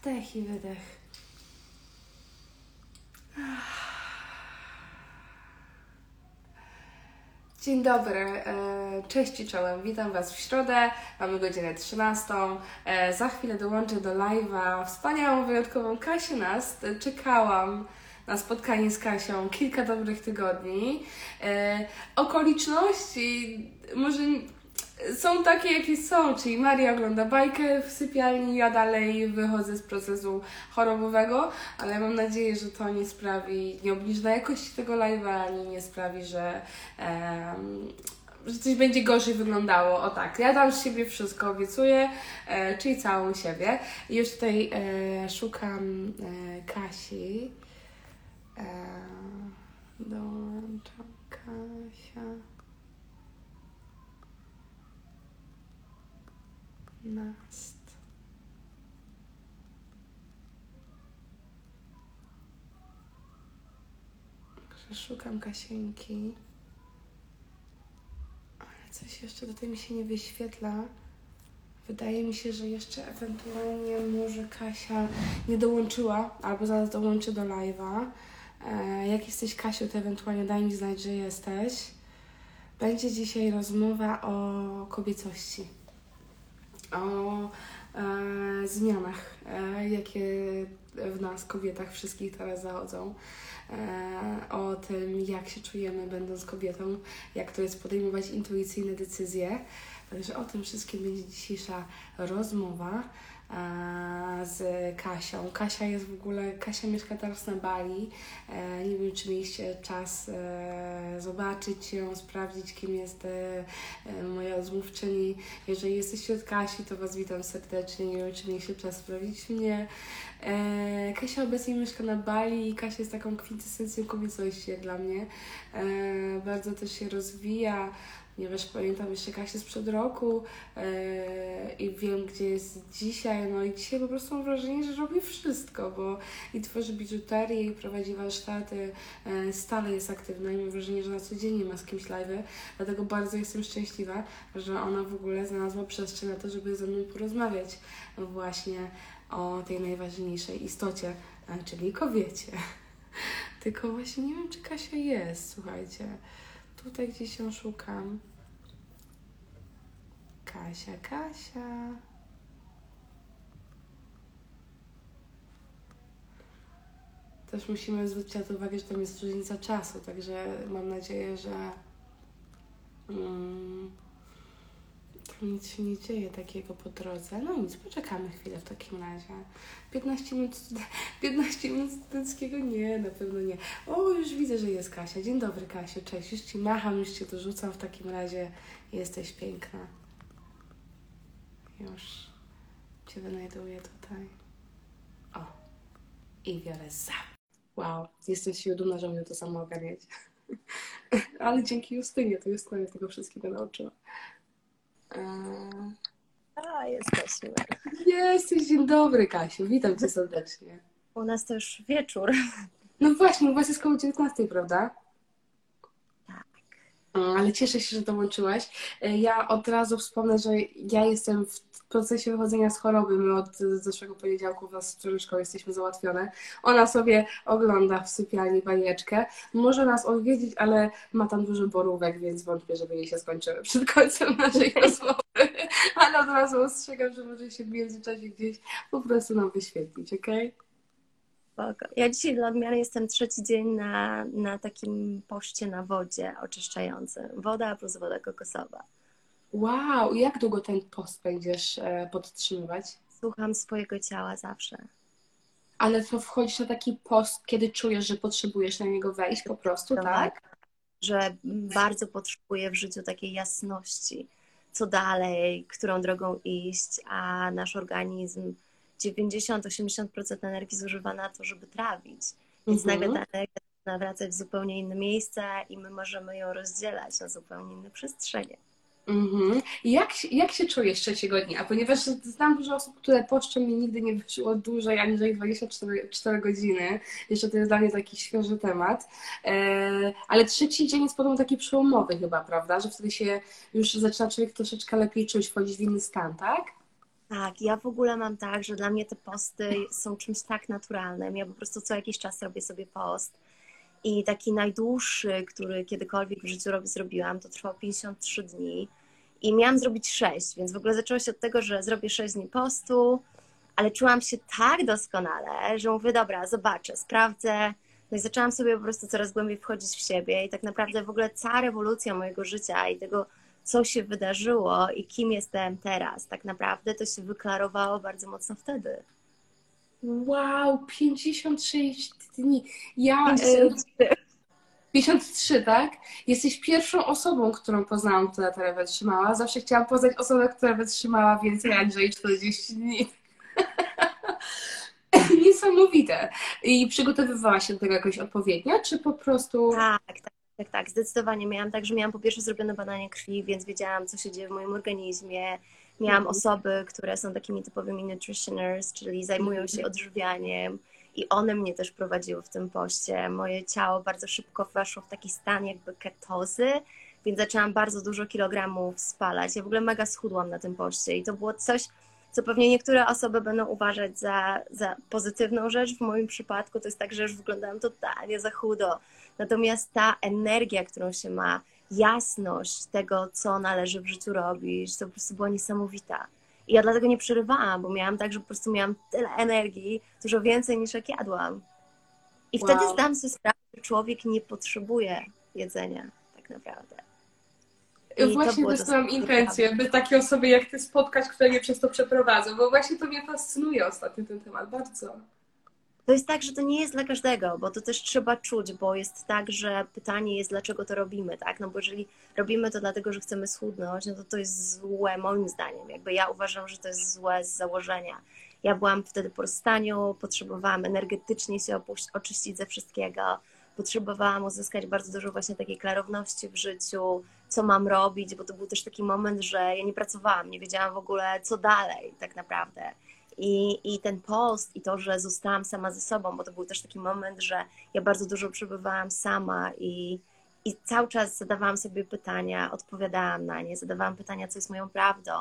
Wdech i wydech. Dzień dobry, e, cześć i czołem, witam Was w środę, mamy godzinę 13. E, Za chwilę dołączę do live'a wspaniałą, wyjątkową Kasię Nast. Czekałam na spotkanie z Kasią kilka dobrych tygodni. E, Okoliczności może są takie, jakie są, czyli Maria ogląda bajkę w sypialni, ja dalej wychodzę z procesu chorobowego, ale mam nadzieję, że to nie sprawi, nie obniży na jakości tego live'a, ani nie sprawi, że, em, że coś będzie gorzej wyglądało. O tak, ja dam z siebie wszystko, obiecuję, e, czyli całą siebie. Już tutaj e, szukam e, Kasi. E, dołączam Kasia. Szukam Kasieńki. Ale coś jeszcze tutaj mi się nie wyświetla. Wydaje mi się, że jeszcze ewentualnie może Kasia nie dołączyła, albo zaraz dołączy do live'a. E, jak jesteś Kasiu, to ewentualnie daj mi znać, że jesteś. Będzie dzisiaj rozmowa o kobiecości o e, zmianach, e, jakie w nas, kobietach, wszystkich teraz zachodzą. E, o tym, jak się czujemy, będąc kobietą, jak to jest podejmować intuicyjne decyzje. Także o tym wszystkim będzie dzisiejsza rozmowa z Kasią. Kasia jest w ogóle, Kasia mieszka teraz na Bali. E, Nie wiem, czy mieliście czas e, zobaczyć ją, sprawdzić, kim jest e, moja rozmówczyni. Jeżeli jesteście od Kasi, to Was witam serdecznie. Nie wiem, czy mieliście czas sprawdzić mnie. Kasia obecnie mieszka na Bali i Kasia jest taką kwintesencją kobiecości dla mnie. Bardzo też się rozwija ponieważ pamiętam jeszcze Kasię sprzed roku e, i wiem, gdzie jest dzisiaj. No i dzisiaj po prostu mam wrażenie, że robi wszystko, bo i tworzy biżuterię, i prowadzi warsztaty, e, stale jest aktywna i mam wrażenie, że na co dzień ma z kimś live'y. Dlatego bardzo jestem szczęśliwa, że ona w ogóle znalazła przestrzeń na to, żeby ze mną porozmawiać właśnie o tej najważniejszej istocie, e, czyli kobiecie. Tylko właśnie nie wiem, czy Kasia jest, słuchajcie. Tutaj gdzieś ją szukam. Kasia, Kasia. Też musimy zwrócić na to uwagę, że tam jest różnica czasu, także mam nadzieję, że mm, tam nic się nie dzieje takiego po drodze. No nic, poczekamy chwilę w takim razie. 15 minut, stud- 15 minut studenckiego? Nie, na pewno nie. O, już widzę, że jest Kasia. Dzień dobry, Kasiu, cześć. Już Ci macham, już Cię dorzucam w takim razie. Jesteś piękna. Już Cię wynajduję tutaj. O, i biorę za. Wow, jestem się dumna, że mnie to samo ogarniać. Ale dzięki Justynie, to Justyna mnie tego wszystkiego nauczyła. Eee, A, jesteśmy. Jesteś, dzień dobry, Kasiu. Witam Cię serdecznie. U nas to już wieczór. No właśnie, u Was jest koło 19, prawda? Tak. Ale cieszę się, że dołączyłaś. E, Ja od razu wspomnę, że ja jestem w procesie wychodzenia z choroby. My od zeszłego poniedziałku wraz z córeczką jesteśmy załatwione. Ona sobie ogląda w sypialni banieczkę. Może nas odwiedzić, ale ma tam dużo borówek, więc wątpię, żeby jej się skończyły przed końcem naszej rozmowy. Ale od razu ostrzegam, że może się w międzyczasie gdzieś po prostu nam wyświetlić, okej? Spoko. Ja dzisiaj dla odmiany jestem trzeci dzień na, na takim poście na wodzie oczyszczającym. Woda plus woda kokosowa. Wow, jak długo ten post będziesz e, podtrzymywać? Słucham swojego ciała zawsze. Ale to wchodzisz na taki post, kiedy czujesz, że potrzebujesz na niego wejść po prostu, tak? Że bardzo potrzebuję w życiu takiej jasności, co dalej, którą drogą iść, a nasz organizm 90-80% energii zużywa na to, żeby trawić. Więc Mhm. nagle ta energia zaczyna wracać w zupełnie inne miejsca i my możemy ją rozdzielać na zupełnie inne przestrzenie. Mhm. Jak, jak się czujesz trzeciego dnia? Ponieważ znam dużo osób, które poszczą mi nigdy nie wyszło dłużej aniżeli 24 4 godziny. Jeszcze to jest dla mnie taki świeży temat. E, ale trzeci dzień jest potem taki przełomowy chyba, prawda? Że wtedy się już zaczyna człowiek troszeczkę lepiej czuć, wchodzić w inny stan, tak? Tak, ja w ogóle mam tak, że dla mnie te posty są czymś tak naturalnym. Ja po prostu co jakiś czas robię sobie post. I taki najdłuższy, który kiedykolwiek w życiu rob- zrobiłam, to trwał 53 dni. I miałam zrobić 6, więc w ogóle zaczęło się od tego, że zrobię 6 dni postu, ale czułam się tak doskonale, że mówię, dobra, zobaczę, sprawdzę. No i zaczęłam sobie po prostu coraz głębiej wchodzić w siebie i tak naprawdę w ogóle cała rewolucja mojego życia i tego, co się wydarzyło i kim jestem teraz, tak naprawdę to się wyklarowało bardzo mocno wtedy. Wow, 56 dni. Ja. e, 53. 53, tak? Jesteś pierwszą osobą, którą poznałam, która tyle wytrzymała. Zawsze chciałam poznać osobę, która wytrzymała więcej aniżeli 40 dni. Niesamowite. I przygotowywałaś się do tego jakoś odpowiednio, czy po prostu... Tak, tak, tak, tak, zdecydowanie miałam tak, że miałam po pierwsze zrobione badanie krwi, więc wiedziałam, co się dzieje w moim organizmie. Miałam Mhm. osoby, które są takimi typowymi nutritioners, czyli zajmują się odżywianiem i one mnie też prowadziły w tym poście. Moje ciało bardzo szybko weszło w taki stan jakby ketozy, więc zaczęłam bardzo dużo kilogramów spalać. Ja w ogóle mega schudłam na tym poście i to było coś, co pewnie niektóre osoby będą uważać za, za pozytywną rzecz. W moim przypadku to jest tak, że już wyglądałam totalnie za chudo. Natomiast ta energia, którą się ma, jasność tego, co należy w życiu robić, to po prostu była niesamowita. I ja dlatego nie przerywałam, bo miałam tak, że po prostu miałam tyle energii, dużo więcej niż jak jadłam. I Wow. wtedy zdałam sobie sprawę, że człowiek nie potrzebuje jedzenia, tak naprawdę. I Właśnie też mam intencję, by takie osoby jak ty spotkać, które mnie przez to przeprowadzą, bo właśnie to mnie fascynuje ostatnio ten temat bardzo. To jest tak, że to nie jest dla każdego, bo to też trzeba czuć, bo jest tak, że pytanie jest, dlaczego to robimy, tak? No bo jeżeli robimy to dlatego, że chcemy schudnąć, no to to jest złe moim zdaniem. Jakby ja uważam, że to jest złe z założenia. Ja byłam wtedy po rozstaniu, potrzebowałam energetycznie się oczyścić ze wszystkiego, potrzebowałam uzyskać bardzo dużo właśnie takiej klarowności w życiu, co mam robić, bo to był też taki moment, że ja nie pracowałam, nie wiedziałam w ogóle, co dalej tak naprawdę. I, I ten post i to, że zostałam sama ze sobą, bo to był też taki moment, że ja bardzo dużo przebywałam sama i, i cały czas zadawałam sobie pytania, odpowiadałam na nie, zadawałam pytania, co jest moją prawdą,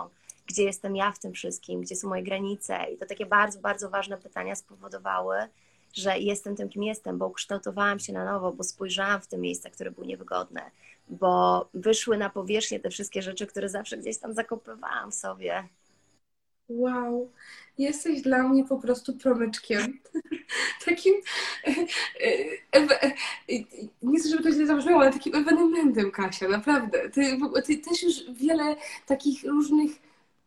gdzie jestem ja w tym wszystkim, gdzie są moje granice. I to takie bardzo, bardzo ważne pytania spowodowały, że jestem tym, kim jestem, bo ukształtowałam się na nowo, bo spojrzałam w te miejsca, które były niewygodne, bo wyszły na powierzchnię te wszystkie rzeczy, które zawsze gdzieś tam zakopywałam w sobie. Wow, jesteś dla mnie po prostu promyczkiem. Takim, e, e, e, nie chcę, żeby to źle zabrzmiało, ale takim ewenementem, Kasia, naprawdę. Ty, ty też już wiele takich różnych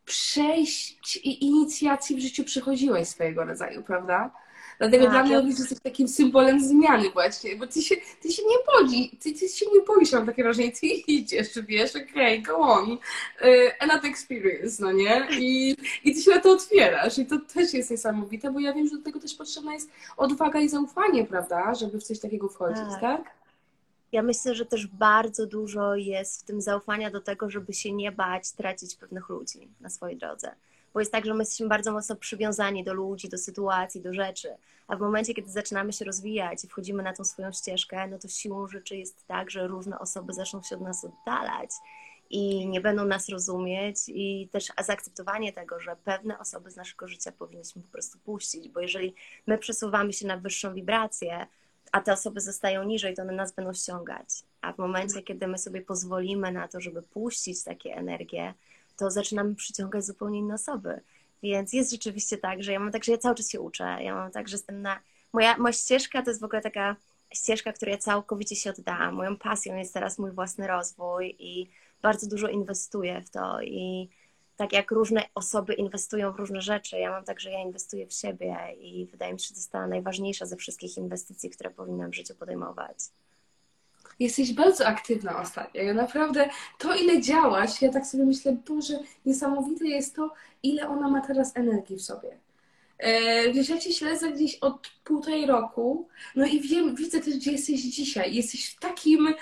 przejść i inicjacji w życiu przechodziłaś swojego rodzaju, prawda? Dlatego Tak, dla mnie jesteś takim symbolem zmiany właśnie, bo ty się, ty się nie bodzi, ty, ty się nie boisz, mam takie wrażenie, ty idziesz, wiesz, okej, go on, e, another experience, no nie? I, I ty się na to otwierasz i to też jest niesamowite, bo ja wiem, że do tego też potrzebna jest odwaga i zaufanie, prawda, żeby w coś takiego wchodzić, Tak. tak? Ja myślę, że też bardzo dużo jest w tym zaufania do tego, żeby się nie bać tracić pewnych ludzi na swojej drodze. Bo jest tak, że my jesteśmy bardzo mocno przywiązani do ludzi, do sytuacji, do rzeczy. A w momencie, kiedy zaczynamy się rozwijać i wchodzimy na tą swoją ścieżkę, no to siłą rzeczy jest tak, że różne osoby zaczną się od nas oddalać i nie będą nas rozumieć i też zaakceptowanie tego, że pewne osoby z naszego życia powinniśmy po prostu puścić, bo jeżeli my przesuwamy się na wyższą wibrację, a te osoby zostają niżej, to one nas będą ściągać. A w momencie, kiedy my sobie pozwolimy na to, żeby puścić takie energie, to zaczynamy przyciągać zupełnie inne osoby. Więc jest rzeczywiście tak, że ja mam tak, że ja cały czas się uczę. Ja mam tak, że jestem na. Moja, moja ścieżka to jest w ogóle taka ścieżka, której ja całkowicie się oddałam. Moją pasją jest teraz mój własny rozwój i bardzo dużo inwestuję w to. I tak jak różne osoby inwestują w różne rzeczy, ja mam tak, że ja inwestuję w siebie i wydaje mi się, że to jest ta najważniejsza ze wszystkich inwestycji, które powinnam w życiu podejmować. Jesteś bardzo aktywna ostatnio. Ja naprawdę to, ile działasz, ja tak sobie myślę, Boże, niesamowite jest to, ile ona ma teraz energii w sobie. E, Wiesz, ja Cię śledzę gdzieś od półtorej roku, no i wiem, widzę też, gdzie jesteś dzisiaj. Jesteś w takim,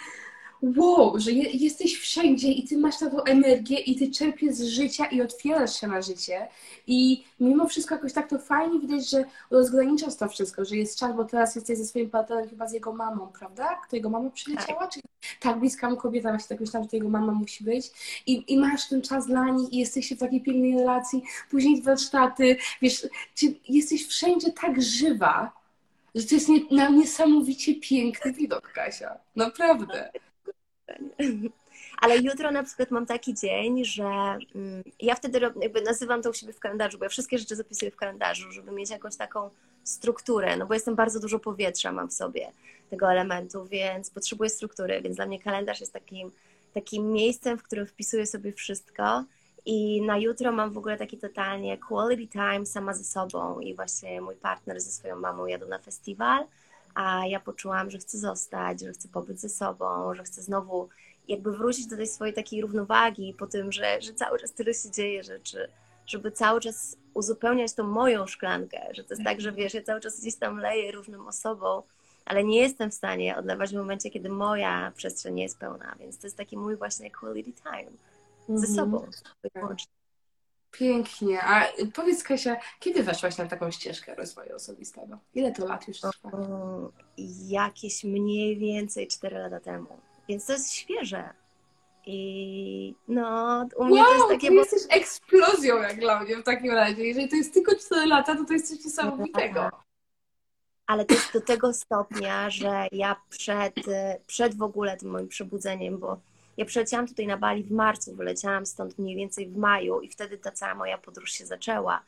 wow, że je, jesteś wszędzie i ty masz taką energię i ty czerpiesz z życia i otwierasz się na życie i mimo wszystko jakoś tak to fajnie widać, że rozgraniczasz to wszystko, że jest czas, bo teraz jesteś ze swoim partnerem chyba z jego mamą, prawda? Kto jego mama przyleciała? Czy tak bliska mu kobieta, właśnie tak myślałam, że to jego mama musi być i, i masz ten czas dla nich i jesteście w takiej pięknej relacji, później warsztaty, wiesz, jesteś wszędzie tak żywa, że to jest nie, na niesamowicie piękny widok, Kasia. Naprawdę. Ale jutro na przykład mam taki dzień, że mm, ja wtedy jakby nazywam to u siebie w kalendarzu, bo ja wszystkie rzeczy zapisuję w kalendarzu, żeby mieć jakąś taką strukturę, no bo jestem bardzo dużo powietrza mam w sobie tego elementu, więc potrzebuję struktury, więc dla mnie kalendarz jest takim, takim miejscem, w którym wpisuję sobie wszystko i na jutro mam w ogóle taki totalnie quality time sama ze sobą i właśnie mój partner ze swoją mamą jadą na festiwal, a ja poczułam, że chcę zostać, że chcę pobyć ze sobą, że chcę znowu jakby wrócić do tej swojej takiej równowagi po tym, że, że cały czas tyle się dzieje rzeczy, żeby cały czas uzupełniać tą moją szklankę, że to jest tak, że wiesz, ja cały czas gdzieś tam leję różnym osobom, ale nie jestem w stanie odlewać w momencie, kiedy moja przestrzeń nie jest pełna, więc to jest taki mój właśnie quality time ze Mhm. sobą. wyłącznie. Pięknie. A powiedz Kasia, kiedy weszłaś na taką ścieżkę rozwoju osobistego? Ile to lat już trwa? Mm, Jakieś mniej więcej 4 lata temu, więc to jest świeże. I no, u mnie to jest Wow, takie, ty bo jesteś eksplozją jak dla mnie w takim razie. Jeżeli to jest tylko 4 lata, to to jest coś niesamowitego. ale to jest do tego stopnia, że ja przed, przed w ogóle tym moim przebudzeniem, bo ja przyleciałam tutaj na Bali w marcu, wyleciałam stąd mniej więcej w maju i wtedy ta cała moja podróż się zaczęła.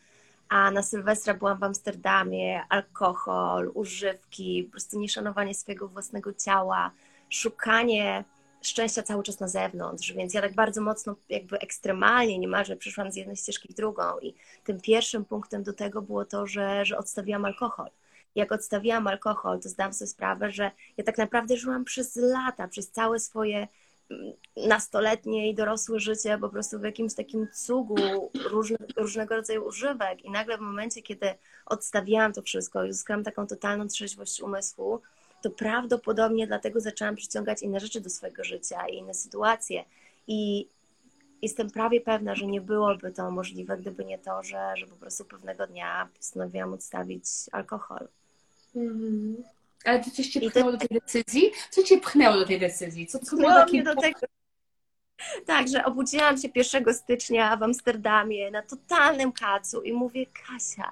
A na Sylwestra byłam w Amsterdamie, alkohol, używki, po prostu nieszanowanie swojego własnego ciała, szukanie szczęścia cały czas na zewnątrz, więc ja tak bardzo mocno, jakby ekstremalnie niemalże przyszłam z jednej ścieżki w drugą i tym pierwszym punktem do tego było to, że, że odstawiłam alkohol jak odstawiłam alkohol, to zdałam sobie sprawę, że ja tak naprawdę żyłam przez lata, przez całe swoje nastoletnie i dorosłe życie po prostu w jakimś takim cugu różne, różnego rodzaju używek i nagle w momencie, kiedy odstawiłam to wszystko i uzyskałam taką totalną trzeźwość umysłu, to prawdopodobnie dlatego zaczęłam przyciągać inne rzeczy do swojego życia i inne sytuacje i jestem prawie pewna, że nie byłoby to możliwe, gdyby nie to, że, że po prostu pewnego dnia postanowiłam odstawić alkohol. Mhm. Ale to coś cię pchnęło do tej decyzji? Co cię pchnęło do tej decyzji? Co, co było takie... do tego. Tak, że obudziłam się 1 stycznia w Amsterdamie na totalnym kacu i mówię, Kasia,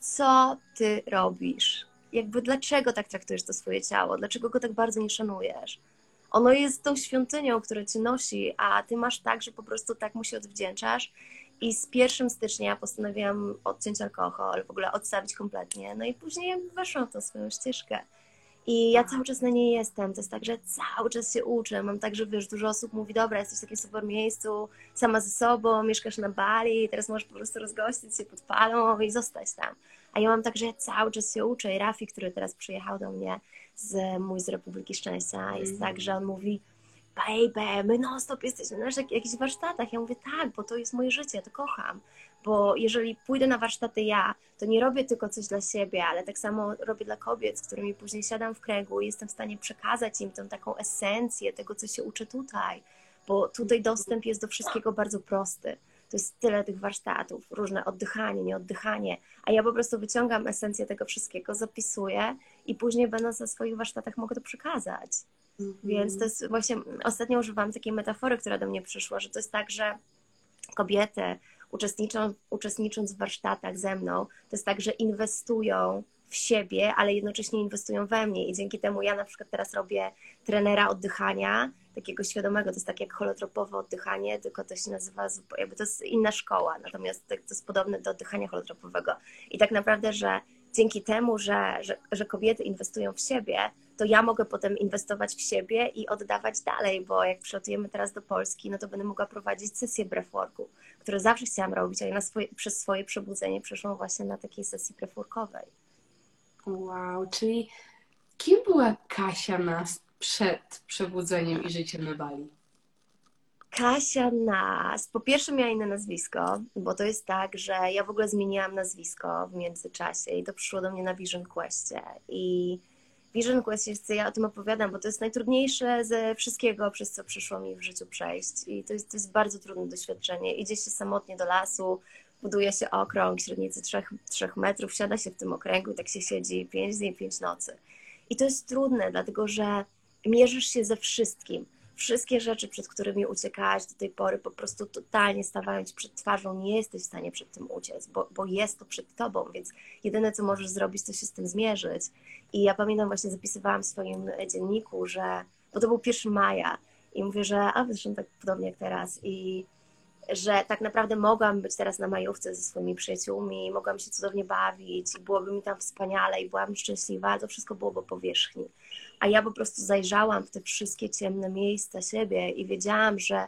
co ty robisz? Jakby dlaczego tak traktujesz to swoje ciało? Dlaczego go tak bardzo nie szanujesz? Ono jest tą świątynią, która cię nosi, a ty masz tak, że po prostu tak mu się odwdzięczasz. I z 1 stycznia postanowiłam odciąć alkohol, w ogóle odstawić kompletnie. No i później weszłam w tą swoją ścieżkę. I ja cały czas na niej jestem. To jest tak, że cały czas się uczę. Mam tak, że wiesz, dużo osób mówi, dobra, jesteś w takim super miejscu, sama ze sobą, mieszkasz na Bali, teraz możesz po prostu rozgościć się pod palą i zostać tam. A ja mam tak, że ja cały czas się uczę. I Rafi, który teraz przyjechał do mnie, z, mój z Republiki Szczęścia, jest tak, że on mówi, baby, my non stop jesteśmy na jak- jakichś warsztatach. Ja mówię, tak, bo to jest moje życie, ja to kocham. Bo jeżeli pójdę na warsztaty ja, to nie robię tylko coś dla siebie, ale tak samo robię dla kobiet, z którymi później siadam w kręgu i jestem w stanie przekazać im tę taką esencję tego, co się uczę tutaj. Bo tutaj dostęp jest do wszystkiego bardzo prosty. To jest tyle tych warsztatów, różne oddychanie, nieoddychanie, a ja po prostu wyciągam esencję tego wszystkiego, zapisuję i później będąc na swoich warsztatach mogę to przekazać. Mhm. Więc to jest właśnie, ostatnio używałam takiej metafory, która do mnie przyszła, że to jest tak, że kobiety uczestniczą, uczestnicząc w warsztatach ze mną, to jest tak, że inwestują w siebie, ale jednocześnie inwestują we mnie i dzięki temu ja na przykład teraz robię trenera oddychania, takiego świadomego, to jest tak jak holotropowe oddychanie, tylko to się nazywa, jakby to jest inna szkoła, natomiast to to jest podobne do oddychania holotropowego. I tak naprawdę, że dzięki temu, że, że, że kobiety inwestują w siebie, to ja mogę potem inwestować w siebie i oddawać dalej, bo jak przylatujemy teraz do Polski, no to będę mogła prowadzić sesję breathworku, które zawsze chciałam robić, ale na swoje, przez swoje przebudzenie przeszłam właśnie na takiej sesji breathworkowej. Wow, czyli kim była Kasia nas przed przebudzeniem i życiem na Bali? Kasia Nas. Po pierwsze miała inne nazwisko, bo to jest tak, że ja w ogóle zmieniłam nazwisko w międzyczasie i to przyszło do mnie na Vision Questie. I Vision Quest jest, ja o tym opowiadam, bo to jest najtrudniejsze ze wszystkiego, przez co przyszło mi w życiu przejść. I to jest, to jest bardzo trudne doświadczenie. Idzie się samotnie do lasu, buduje się okrąg średnicy 3, 3 metrów, siada się w tym okręgu i tak się siedzi 5 dni, 5 nocy. I to jest trudne, dlatego że mierzysz się ze wszystkim. Wszystkie rzeczy, przed którymi uciekałaś do tej pory, po prostu totalnie stawają ci przed twarzą, nie jesteś w stanie przed tym uciec, bo, bo jest to przed tobą, więc jedyne, co możesz zrobić, to się z tym zmierzyć. I ja pamiętam, właśnie zapisywałam w swoim dzienniku, że, bo to był 1 maja, i mówię, że, a zresztą tak podobnie jak teraz, i że tak naprawdę mogłam być teraz na majówce ze swoimi przyjaciółmi, mogłam się cudownie bawić byłoby mi tam wspaniale i byłam szczęśliwa, to wszystko było po powierzchni. A ja po prostu zajrzałam w te wszystkie ciemne miejsca siebie i wiedziałam, że,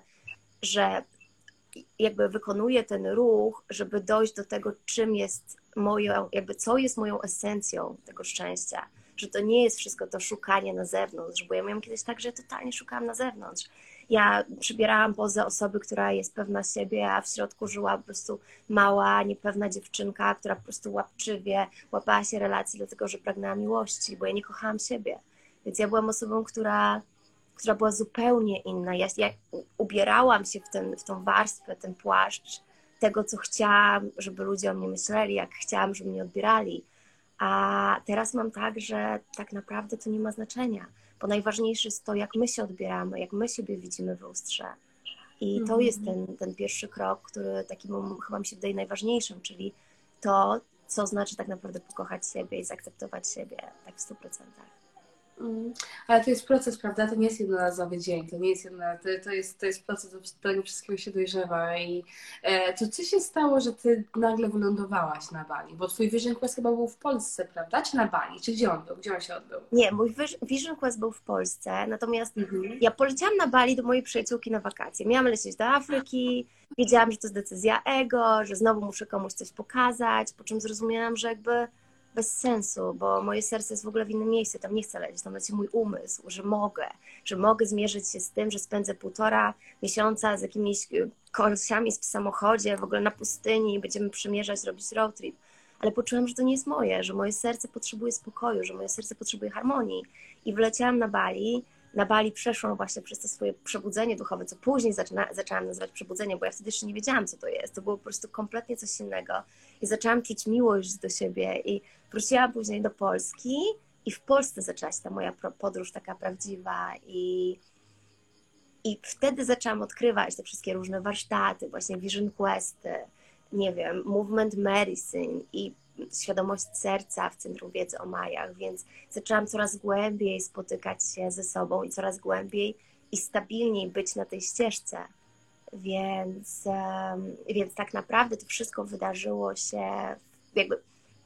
że jakby wykonuję ten ruch, żeby dojść do tego, czym jest moją, jakby co jest moją esencją tego szczęścia. Że to nie jest wszystko to szukanie na zewnątrz, bo ja miałam kiedyś tak, że totalnie szukałam na zewnątrz ja przybierałam pozę osoby, która jest pewna siebie, a w środku żyła po prostu mała, niepewna dziewczynka, która po prostu łapczywie łapała się relacji, dlatego że pragnęła miłości, bo ja nie kochałam siebie. Więc ja byłam osobą, która, która była zupełnie inna. Ja, ja ubierałam się w, ten, w tą warstwę, ten płaszcz tego, co chciałam, żeby ludzie o mnie myśleli, jak chciałam, żeby mnie odbierali. A teraz mam tak, że tak naprawdę to nie ma znaczenia bo najważniejsze jest to, jak my się odbieramy, jak my siebie widzimy w lustrze. I to mhm. jest ten, ten pierwszy krok, który takim chyba mi się wydaje najważniejszym, czyli to, co znaczy tak naprawdę pokochać siebie i zaakceptować siebie tak w stu procentach. Mm. Ale to jest proces, prawda? To nie jest jednorazowy dzień, to nie jest jedno, to, to, jest, to jest proces, do tego wszystkiego się dojrzewa. I e, to co się stało, że ty nagle wylądowałaś na Bali? Bo twój Vision Quest chyba był w Polsce, prawda? Czy na Bali? Czy gdzie on był? Gdzie on się odbył? Nie, mój Vision Quest był w Polsce, natomiast mhm. ja poleciałam na Bali do mojej przyjaciółki na wakacje. Miałam lecieć do Afryki, wiedziałam, że to jest decyzja ego, że znowu muszę komuś coś pokazać, po czym zrozumiałam, że jakby bez sensu, bo moje serce jest w ogóle w innym miejscu, tam nie chcę lecieć, tam leci mój umysł, że mogę, że mogę zmierzyć się z tym, że spędzę półtora miesiąca z jakimiś y, kolesiami w samochodzie, w ogóle na pustyni, będziemy przemierzać, robić road trip. Ale poczułam, że to nie jest moje, że moje serce potrzebuje spokoju, że moje serce potrzebuje harmonii. I wleciałam na Bali, na Bali przeszłam właśnie przez to swoje przebudzenie duchowe, co później zaczyna, zaczęłam nazywać przebudzeniem, bo ja wtedy jeszcze nie wiedziałam, co to jest. To było po prostu kompletnie coś innego. I zaczęłam czuć miłość do siebie i wróciłam później do Polski i w Polsce zaczęła się ta moja podróż taka prawdziwa i, i wtedy zaczęłam odkrywać te wszystkie różne warsztaty, właśnie Vision Questy, nie wiem, Movement Medicine i świadomość serca w Centrum Wiedzy o Majach, więc zaczęłam coraz głębiej spotykać się ze sobą i coraz głębiej i stabilniej być na tej ścieżce. Więc, więc tak naprawdę to wszystko wydarzyło się, jakby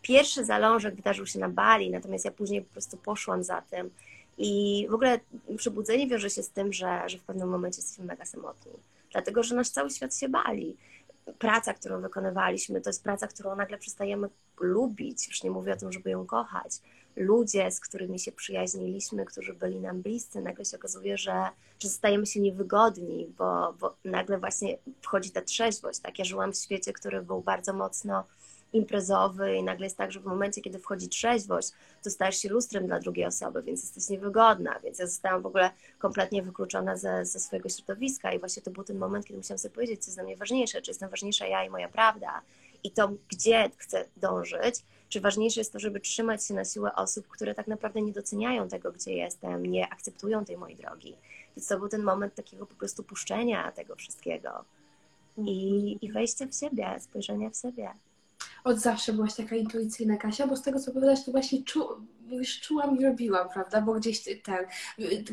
pierwszy zalążek wydarzył się na Bali, natomiast ja później po prostu poszłam za tym. I w ogóle przebudzenie wiąże się z tym, że, że w pewnym momencie jesteśmy mega samotni, dlatego że nasz cały świat się bali praca, którą wykonywaliśmy, to jest praca, którą nagle przestajemy lubić, już nie mówię o tym, żeby ją kochać. Ludzie, z którymi się przyjaźniliśmy, którzy byli nam bliscy, nagle się okazuje, że, że stajemy się niewygodni, bo, bo nagle właśnie wchodzi ta trzeźwość. Tak, ja żyłam w świecie, który był bardzo mocno imprezowy i nagle jest tak, że w momencie, kiedy wchodzi trzeźwość, to stajesz się lustrem dla drugiej osoby, więc jesteś niewygodna, więc ja zostałam w ogóle kompletnie wykluczona ze, ze swojego środowiska i właśnie to był ten moment, kiedy musiałam sobie powiedzieć, co jest dla mnie ważniejsze, czy jestem ważniejsza ja i moja prawda i to, gdzie chcę dążyć, czy ważniejsze jest to, żeby trzymać się na siłę osób, które tak naprawdę nie doceniają tego, gdzie jestem, nie akceptują tej mojej drogi. Więc to był ten moment takiego po prostu puszczenia tego wszystkiego i, i wejścia w siebie, spojrzenia w siebie od zawsze byłaś taka intuicyjna, Kasia, bo z tego, co powiedziałaś, to właśnie czu, już czułam i robiłam, prawda, bo gdzieś ten,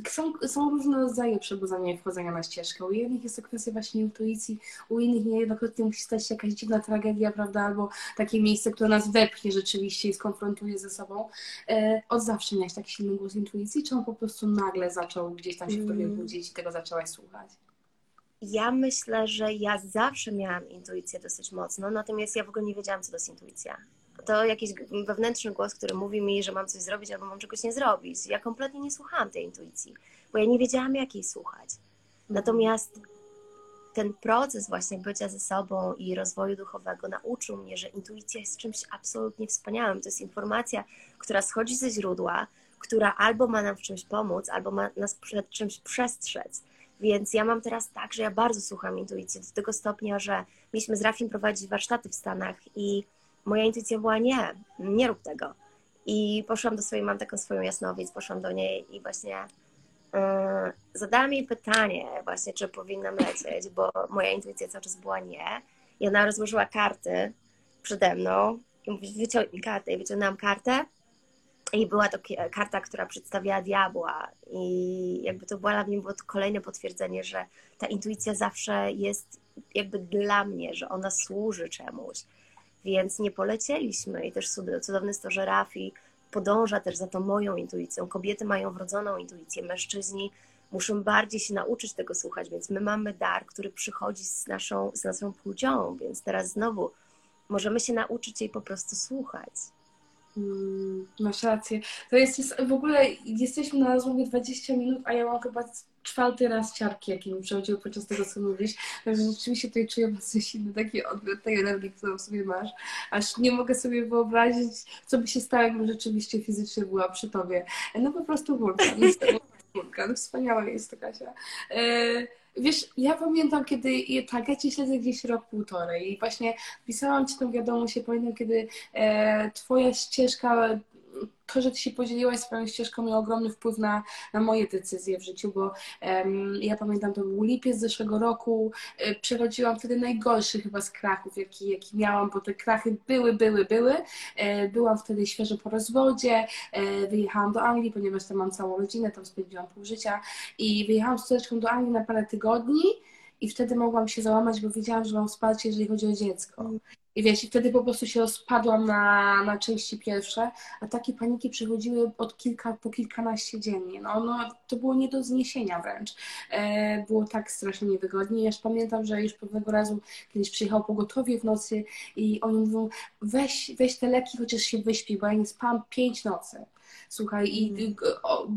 są, są różne rodzaje przebudzania i wchodzenia na ścieżkę. U jednych jest to kwestia właśnie intuicji, u innych niejednokrotnie musi stać się jakaś dziwna tragedia, prawda, albo takie miejsce, które nas wepchnie rzeczywiście i skonfrontuje ze sobą. E, od zawsze miałaś taki silny głos intuicji, czy on po prostu nagle zaczął gdzieś tam się w tobie mm. budzić i tego zaczęłaś słuchać? Ja myślę, że ja zawsze miałam intuicję dosyć mocno, natomiast ja w ogóle nie wiedziałam, co to jest intuicja. To jakiś wewnętrzny głos, który mówi mi, że mam coś zrobić albo mam czegoś nie zrobić. Ja kompletnie nie słuchałam tej intuicji, bo ja nie wiedziałam, jak jej słuchać. Natomiast ten proces właśnie bycia ze sobą i rozwoju duchowego nauczył mnie, że intuicja jest czymś absolutnie wspaniałym. To jest informacja, która schodzi ze źródła, która albo ma nam w czymś pomóc, albo ma nas przed czymś przestrzec. Więc ja mam teraz tak, że ja bardzo słucham intuicji do tego stopnia, że mieliśmy z Rafim prowadzić warsztaty w Stanach i moja intuicja była nie, nie rób tego. I poszłam do swojej, mam taką swoją jasnowic, poszłam do niej i właśnie yy, zadałam jej pytanie właśnie, czy powinnam lecieć, bo moja intuicja cały czas była nie. I ona rozłożyła karty przede mną i mówi, wyciągnij kartę. I wyciągnęłam kartę i była to karta, która przedstawiała diabła. I jakby to była dla mnie było to kolejne potwierdzenie, że ta intuicja zawsze jest jakby dla mnie, że ona służy czemuś. Więc nie polecieliśmy i też cudowne jest to, że Rafi podąża też za tą moją intuicją. Kobiety mają wrodzoną intuicję, mężczyźni muszą bardziej się nauczyć tego słuchać, więc my mamy dar, który przychodzi z naszą, z naszą płcią, więc teraz znowu możemy się nauczyć jej po prostu słuchać. Mm, masz rację. To jest, jest w ogóle, jesteśmy na rozmowie 20 minut, a ja mam chyba czwarty raz ciarki, jakie mi przechodziły podczas tego, co mówisz. Także rzeczywiście tutaj czuję bardzo silny taki odbiór tej energii, którą sobie masz. Aż nie mogę sobie wyobrazić, co by się stało, jakbym rzeczywiście fizycznie była przy tobie. No po prostu wulkan. Wspaniała jest to, Kasia. E, wiesz, ja pamiętam, kiedy, tak, ja Cię śledzę gdzieś rok, półtorej i właśnie pisałam Ci tą wiadomość, ja pamiętam, kiedy e, Twoja ścieżka to, że ty się podzieliłaś swoją ścieżką miało ogromny wpływ na, na moje decyzje w życiu, bo um, ja pamiętam, to był lipiec zeszłego roku, y, przechodziłam wtedy najgorszy chyba z krachów, jaki, jaki miałam, bo te krachy były, były, były. E, byłam wtedy świeżo po rozwodzie, e, wyjechałam do Anglii, ponieważ tam mam całą rodzinę, tam spędziłam pół życia i wyjechałam z córeczką do Anglii na parę tygodni i wtedy mogłam się załamać, bo wiedziałam, że mam wsparcie, jeżeli chodzi o dziecko. I wiesz, i wtedy po prostu się rozpadłam na, na części pierwsze, a takie paniki przechodziły od kilka po kilkanaście dziennie. No, no to było nie do zniesienia wręcz. E, było tak strasznie niewygodnie. Ja już pamiętam, że już pewnego razu kiedyś przyjechał pogotowie w nocy i oni mówią, weź, weź te leki, chociaż się wyśpi, bo ja nie spałam pięć nocy. Słuchaj, i mm. o,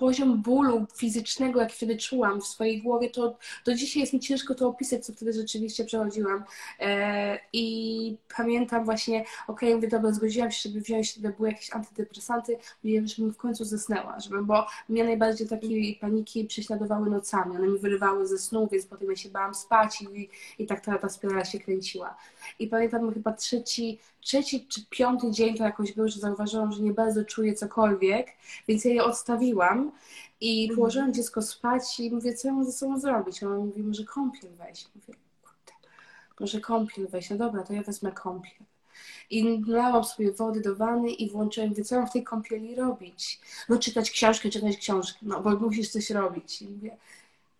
poziom bólu fizycznego, jak wtedy czułam w swojej głowie, to do dzisiaj jest mi ciężko to opisać, co wtedy rzeczywiście przechodziłam. E, I pamiętam właśnie, okej, okay, mówię, dobra, zgodziłam się, żeby wziąć, żeby były jakieś antydepresanty, żebym w końcu zasnęła, żeby, bo mnie najbardziej takie paniki prześladowały nocami, one mi wyrywały ze snu, więc potem ja się bałam spać i, i tak ta, ta spirala się kręciła. I pamiętam chyba trzeci, trzeci czy piąty dzień to jakoś był, że zauważyłam, że nie bardzo czuję cokolwiek, więc ja je odstawiłam i mhm. położyłam dziecko spać i mówię, co ja mam ze sobą zrobić? Ona mówi, może kąpiel weź. Mówię, kurde, może kąpiel weź. No dobra, to ja wezmę kąpiel. I nalałam sobie wody do wanny i włączyłam, mówię, co mam w tej kąpieli robić? No czytać książkę, czytać książkę, no bo musisz coś robić. I mówię,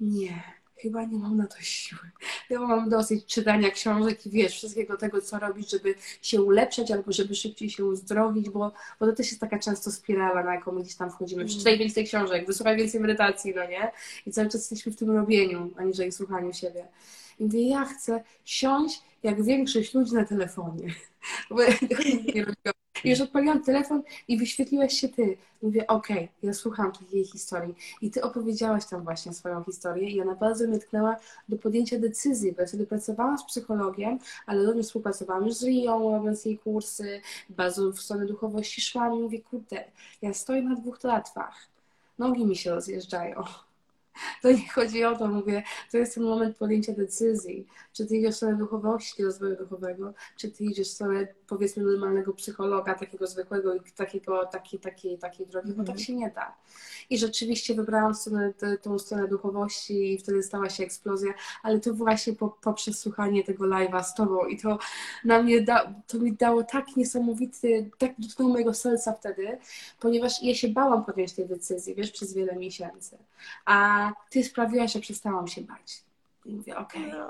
nie, chyba nie mam na to siły. Ja mam dosyć czytania książek i wiesz, wszystkiego tego, co robić, żeby się ulepszać albo żeby szybciej się uzdrowić, bo, bo to też jest taka często spirala, na jaką my gdzieś tam wchodzimy. Mm. Przeczytaj więcej książek, wysłuchaj więcej medytacji, no nie? I cały czas jesteśmy w tym robieniu, aniżeli słuchaniu siebie. I mówię, ja chcę siąść jak większość ludzi na telefonie. Bo ja nie robiłam już odpaliłam telefon i wyświetliłaś się ty. Mówię, okej, okay, ja słucham tej historii. I ty opowiedziałaś tam właśnie swoją historię i ona bardzo mnie tknęła do podjęcia decyzji, bo ja wtedy pracowałam z psychologiem, ale również współpracowałam już z Rią, robiąc jej kursy, bardzo w stronę duchowości szłam i mówię, kurde, ja stoję na dwóch tratwach. Nogi mi się rozjeżdżają to nie chodzi o to, mówię, to jest ten moment podjęcia decyzji. Czy ty idziesz w stronę duchowości, rozwoju duchowego, czy ty idziesz w stronę, powiedzmy, normalnego psychologa, takiego zwykłego i takiego, takiej, takiej, takiej drogi, mm -hmm. bo tak mhm. się nie da. I rzeczywiście wybrałam stronę, tą stronę duchowości i wtedy stała się eksplozja, ale to właśnie po, poprzez słuchanie tego live'a z tobą i to na mnie da, to mi dało tak niesamowity, tak dotknął mojego serca wtedy, ponieważ ja się bałam podjąć tej decyzji, wiesz, przez wiele miesięcy. A ty sprawiłaś, że przestałam się bać. I mówię, okej, okay,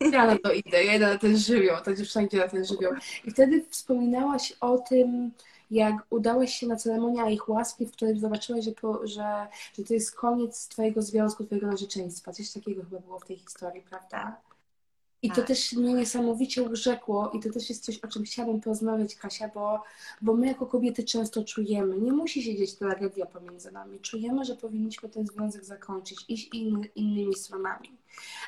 no. ja na to idę, ja idę na ten żywioł, to dziewczyna idzie na ten żywioł. I wtedy wspominałaś o tym, jak udałeś się na ceremonię ich łaski, w której zobaczyłaś, że, po, że, że to jest koniec twojego związku, twojego narzeczeństwa. Coś takiego chyba było w tej historii, prawda? I to tak. też mnie niesamowicie urzekło i to też jest coś, o czym chciałabym porozmawiać, Kasia, bo, bo my jako kobiety często czujemy, nie musi się dzieć tragedia pomiędzy nami, czujemy, że powinniśmy ten związek zakończyć, iść inny, innymi stronami,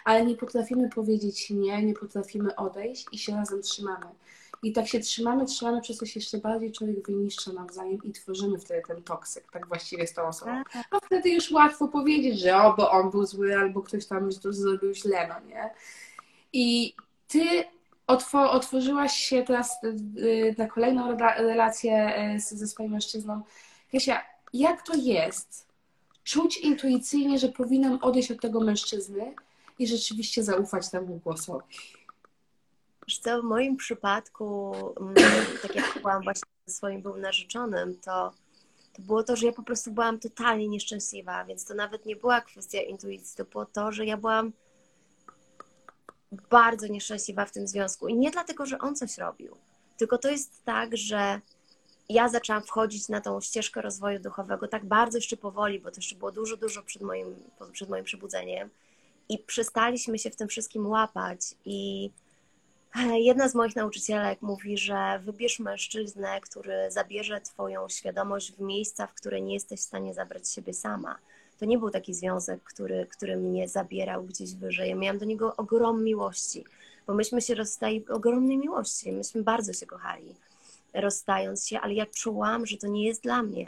ale nie potrafimy powiedzieć nie, nie potrafimy odejść i się razem trzymamy. I tak się trzymamy, trzymamy, przez się jeszcze bardziej człowiek wyniszcza nawzajem i tworzymy wtedy ten toksyk, tak właściwie z tą osobą. A wtedy już łatwo powiedzieć, że o, bo on był zły, albo ktoś tam już zrobił źle, no nie? I ty otwo- otworzyłaś się teraz y, na kolejną rela- relację y, ze swoim mężczyzną. Kasia, jak to jest czuć intuicyjnie, że powinnam odejść od tego mężczyzny i rzeczywiście zaufać temu głosowi? Co, w moim przypadku, mm, tak jak byłam właśnie ze swoim byłym narzeczonym, to, to było to, że ja po prostu byłam totalnie nieszczęśliwa, więc to nawet nie była kwestia intuicji, to było to, że ja byłam bardzo nieszczęśliwa w tym związku. I nie dlatego, że on coś robił, tylko to jest tak, że ja zaczęłam wchodzić na tą ścieżkę rozwoju duchowego tak bardzo jeszcze powoli, bo to jeszcze było dużo, dużo przed moim, przed moim przebudzeniem i przestaliśmy się w tym wszystkim łapać i Jedna z moich nauczycielek mówi, że wybierz mężczyznę, który zabierze Twoją świadomość w miejsca, w które nie jesteś w stanie zabrać siebie sama. To nie był taki związek, który, który mnie zabierał gdzieś wyżej. Ja miałam do niego ogrom miłości, bo myśmy się rozstali ogromnej miłości. Myśmy bardzo się kochali, rozstając się, ale ja czułam, że to nie jest dla mnie.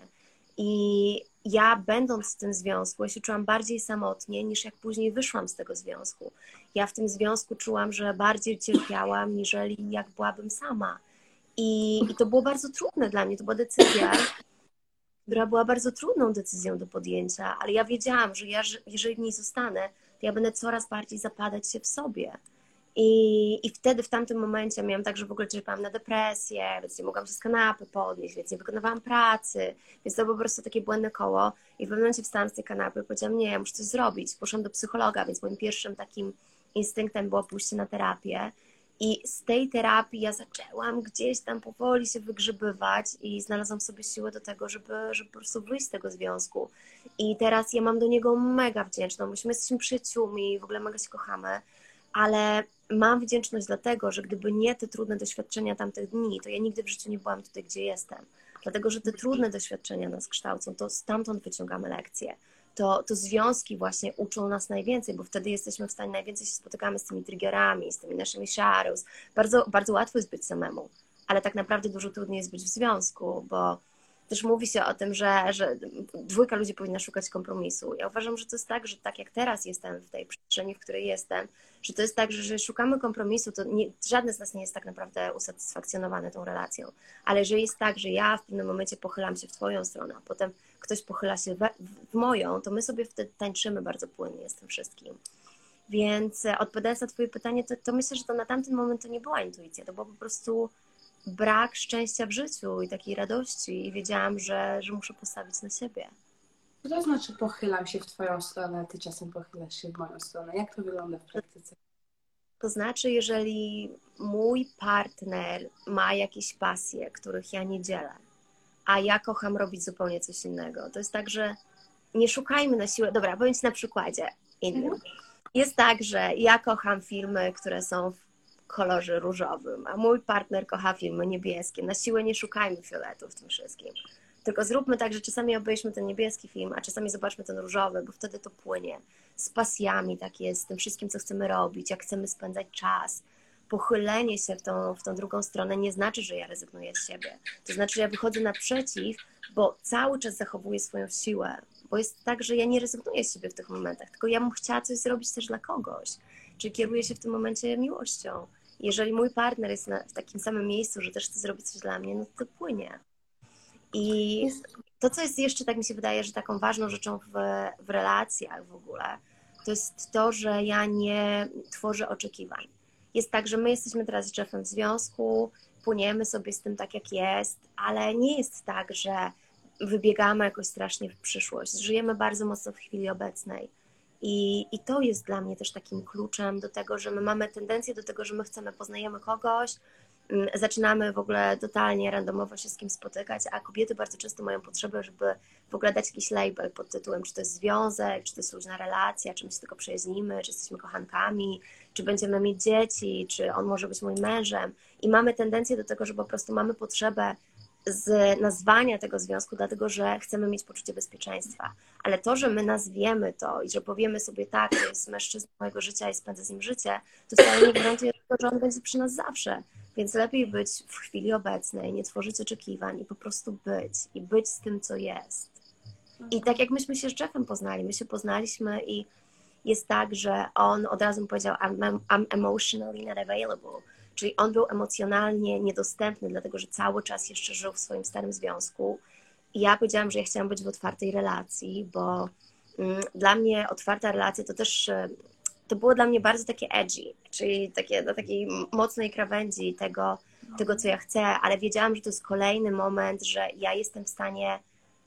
I ja, będąc w tym związku, ja się czułam bardziej samotnie niż jak później wyszłam z tego związku. Ja w tym związku czułam, że bardziej cierpiałam, niżeli jak byłabym sama. I, I to było bardzo trudne dla mnie. To była decyzja, która była bardzo trudną decyzją do podjęcia, ale ja wiedziałam, że ja, jeżeli w niej zostanę, to ja będę coraz bardziej zapadać się w sobie. I, I wtedy, w tamtym momencie miałam tak, że w ogóle czerpałam na depresję, więc nie mogłam się z kanapy podnieść, więc nie wykonywałam pracy, więc to było po prostu takie błędne koło. I w pewnym momencie wstałam z tej kanapy i powiedziałam, nie, ja muszę coś zrobić. Poszłam do psychologa, więc moim pierwszym takim instynktem było pójście na terapię. I z tej terapii ja zaczęłam gdzieś tam powoli się wygrzebywać i znalazłam sobie siłę do tego, żeby, żeby po prostu wyjść z tego związku. I teraz ja mam do niego mega wdzięczną, myśmy jesteśmy przyjaciółmi, w ogóle mega się kochamy, ale mam wdzięczność dlatego, że gdyby nie te trudne doświadczenia tamtych dni, to ja nigdy w życiu nie byłam tutaj, gdzie jestem. Dlatego, że te trudne doświadczenia nas kształcą, to stamtąd wyciągamy lekcje. To, to związki właśnie uczą nas najwięcej, bo wtedy jesteśmy w stanie, najwięcej się spotykamy z tymi triggerami, z tymi naszymi shadows. Bardzo, bardzo łatwo jest być samemu, ale tak naprawdę dużo trudniej jest być w związku, bo też mówi się o tym, że, że dwójka ludzi powinna szukać kompromisu. Ja uważam, że to jest tak, że tak jak teraz jestem w tej przestrzeni, w której jestem, że to jest tak, że jeżeli szukamy kompromisu, to nie, żadne z nas nie jest tak naprawdę usatysfakcjonowany tą relacją. Ale jeżeli jest tak, że ja w pewnym momencie pochylam się w Twoją stronę, a potem ktoś pochyla się w moją, to my sobie wtedy tańczymy bardzo płynnie z tym wszystkim. Więc e, odpowiadając na Twoje pytanie, to, to myślę, że to na tamten moment to nie była intuicja, to było po prostu brak szczęścia w życiu i takiej radości i wiedziałam, że, że muszę postawić na siebie. Co to znaczy pochylam się w Twoją stronę, Ty czasem pochylasz się w moją stronę? Jak to wygląda w praktyce? To znaczy, jeżeli mój partner ma jakieś pasje, których ja nie dzielę, a ja kocham robić zupełnie coś innego, to jest tak, że nie szukajmy na siłę. Dobra, powiem Ci na przykładzie innym. Jest tak, że ja kocham filmy, które są w kolorze różowym, a mój partner kocha filmy niebieskie. Na siłę nie szukajmy fioletu w tym wszystkim. Tylko zróbmy tak, że czasami obejrzmy ten niebieski film, a czasami zobaczmy ten różowy, bo wtedy to płynie. Z pasjami tak jest, z tym wszystkim, co chcemy robić, jak chcemy spędzać czas. Pochylenie się w tą, w tą drugą stronę nie znaczy, że ja rezygnuję z siebie. To znaczy, że ja wychodzę naprzeciw, bo cały czas zachowuję swoją siłę. Bo jest tak, że ja nie rezygnuję z siebie w tych momentach, tylko ja bym chciała coś zrobić też dla kogoś. Czy kieruję się w tym momencie miłością. Jeżeli mój partner jest na, w takim samym miejscu, że też chce zrobić coś dla mnie, no to płynie. I to, co jest jeszcze, tak mi się wydaje, że taką ważną rzeczą w, w relacjach w ogóle, to jest to, że ja nie tworzę oczekiwań. Jest tak, że my jesteśmy teraz z Jeffem w związku, płyniemy sobie z tym tak, jak jest, ale nie jest tak, że wybiegamy jakoś strasznie w przyszłość. Żyjemy bardzo mocno w chwili obecnej. I, I to jest dla mnie też takim kluczem do tego, że my mamy tendencję do tego, że my chcemy, poznajemy kogoś, mm, zaczynamy w ogóle totalnie randomowo się z kim spotykać, a kobiety bardzo często mają potrzebę, żeby w ogóle dać jakiś label pod tytułem, czy to jest związek, czy to jest luźna relacja, czy my się tylko przyjaźnimy, czy jesteśmy kochankami, czy będziemy mieć dzieci, czy on może być moim mężem. I mamy tendencję do tego, że po prostu mamy potrzebę z nazwania tego związku, dlatego że chcemy mieć poczucie bezpieczeństwa. Ale to, że my nazwiemy to i że powiemy sobie tak, to jest mężczyzna mojego życia i spędzę z nim życie, to wcale nie gwarantuje tego, że on będzie przy nas zawsze. Więc lepiej być w chwili obecnej, nie tworzyć oczekiwań i po prostu być i być z tym, co jest. I tak jak myśmy się z Jeffem poznali, my się poznaliśmy i jest tak, że on od razu powiedział I'm, I'm emotionally not available, czyli on był emocjonalnie niedostępny, dlatego że cały czas jeszcze żył w swoim starym związku. I ja powiedziałam, że ja chciałam być w otwartej relacji, bo mm, dla mnie otwarta relacja to też e, to było dla mnie bardzo takie edgy, czyli takie na takiej mocnej krawędzi tego, tego, co ja chcę, ale wiedziałam, że to jest kolejny moment, że ja jestem w stanie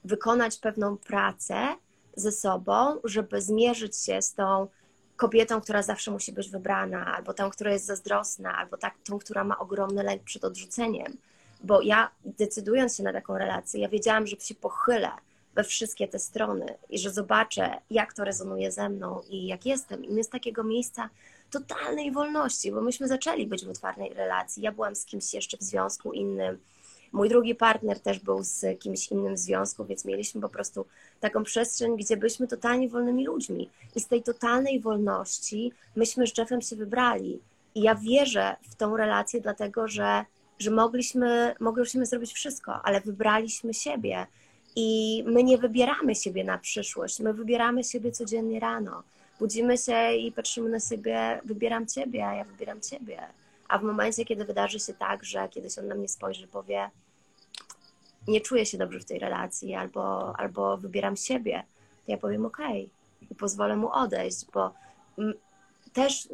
wykonać pewną pracę ze sobą, żeby zmierzyć się z tą kobietą, która zawsze musi być wybrana, albo tą, która jest zazdrosna, albo tak, tą, która ma ogromny lęk przed odrzuceniem. Bo ja, decydując się na taką relację, ja wiedziałam, że się pochylę we wszystkie te strony i że zobaczę, jak to rezonuje ze mną i jak jestem. I my z takiego miejsca totalnej wolności, bo myśmy zaczęli być w otwartej relacji. Ja byłam z kimś jeszcze w związku innym. Mój drugi partner też był z kimś innym w związku, więc mieliśmy po prostu taką przestrzeń, gdzie byliśmy totalnie wolnymi ludźmi. I z tej totalnej wolności myśmy z Jeffem się wybrali. I ja wierzę w tą relację, dlatego że, że mogliśmy, mogliśmy zrobić wszystko, ale wybraliśmy siebie. I my nie wybieramy siebie na przyszłość, my wybieramy siebie codziennie rano. Budzimy się i patrzymy na siebie, wybieram ciebie, a ja wybieram ciebie. A w momencie, kiedy wydarzy się tak, że kiedyś on na mnie spojrzy, powie, nie czuję się dobrze w tej relacji, albo, albo wybieram siebie, to ja powiem ok i pozwolę mu odejść, bo też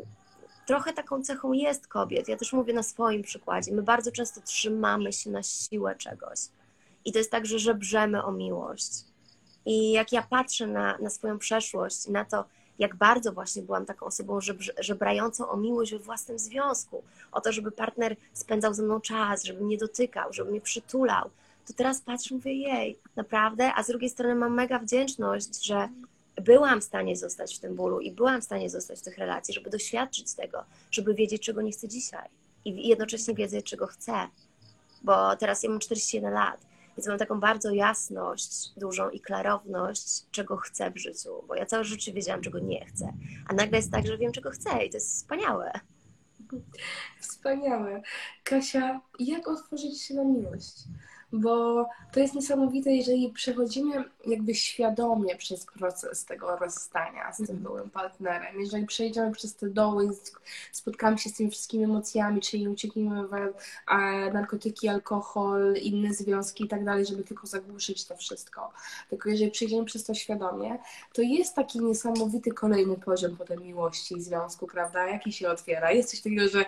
trochę taką cechą jest kobiet. Ja też mówię na swoim przykładzie. My bardzo często trzymamy się na siłę czegoś. I to jest tak, że żebrzemy o miłość. I jak ja patrzę na, na swoją przeszłość, na to, jak bardzo właśnie byłam taką osobą żebrającą o miłość we własnym związku, o to, żeby partner spędzał ze mną czas, żeby mnie dotykał, żeby mnie przytulał, to teraz patrzę, mówię, jej, naprawdę, a z drugiej strony mam mega wdzięczność, że byłam w stanie zostać w tym bólu i byłam w stanie zostać w tych relacji, żeby doświadczyć tego, żeby wiedzieć, czego nie chcę dzisiaj i jednocześnie wiedzieć, czego chcę, bo teraz ja mam 41 lat, więc mam taką bardzo jasność dużą i klarowność, czego chcę w życiu, bo ja całe życie wiedziałam, czego nie chcę, a nagle jest tak, że wiem, czego chcę i to jest wspaniałe. Wspaniałe. Kasia, jak otworzyć się na miłość? Bo to jest niesamowite, jeżeli przechodzimy jakby świadomie przez proces tego rozstania z tym mhm. byłym partnerem, jeżeli przejdziemy przez te doły, spotkamy się z tymi wszystkimi emocjami, czyli uciekniemy w narkotyki, alkohol, inne związki i tak dalej, żeby tylko zagłuszyć to wszystko. Tylko jeżeli przejdziemy przez to świadomie, to jest taki niesamowity kolejny poziom potem miłości i związku, prawda? Jaki się otwiera. Jest coś takiego, że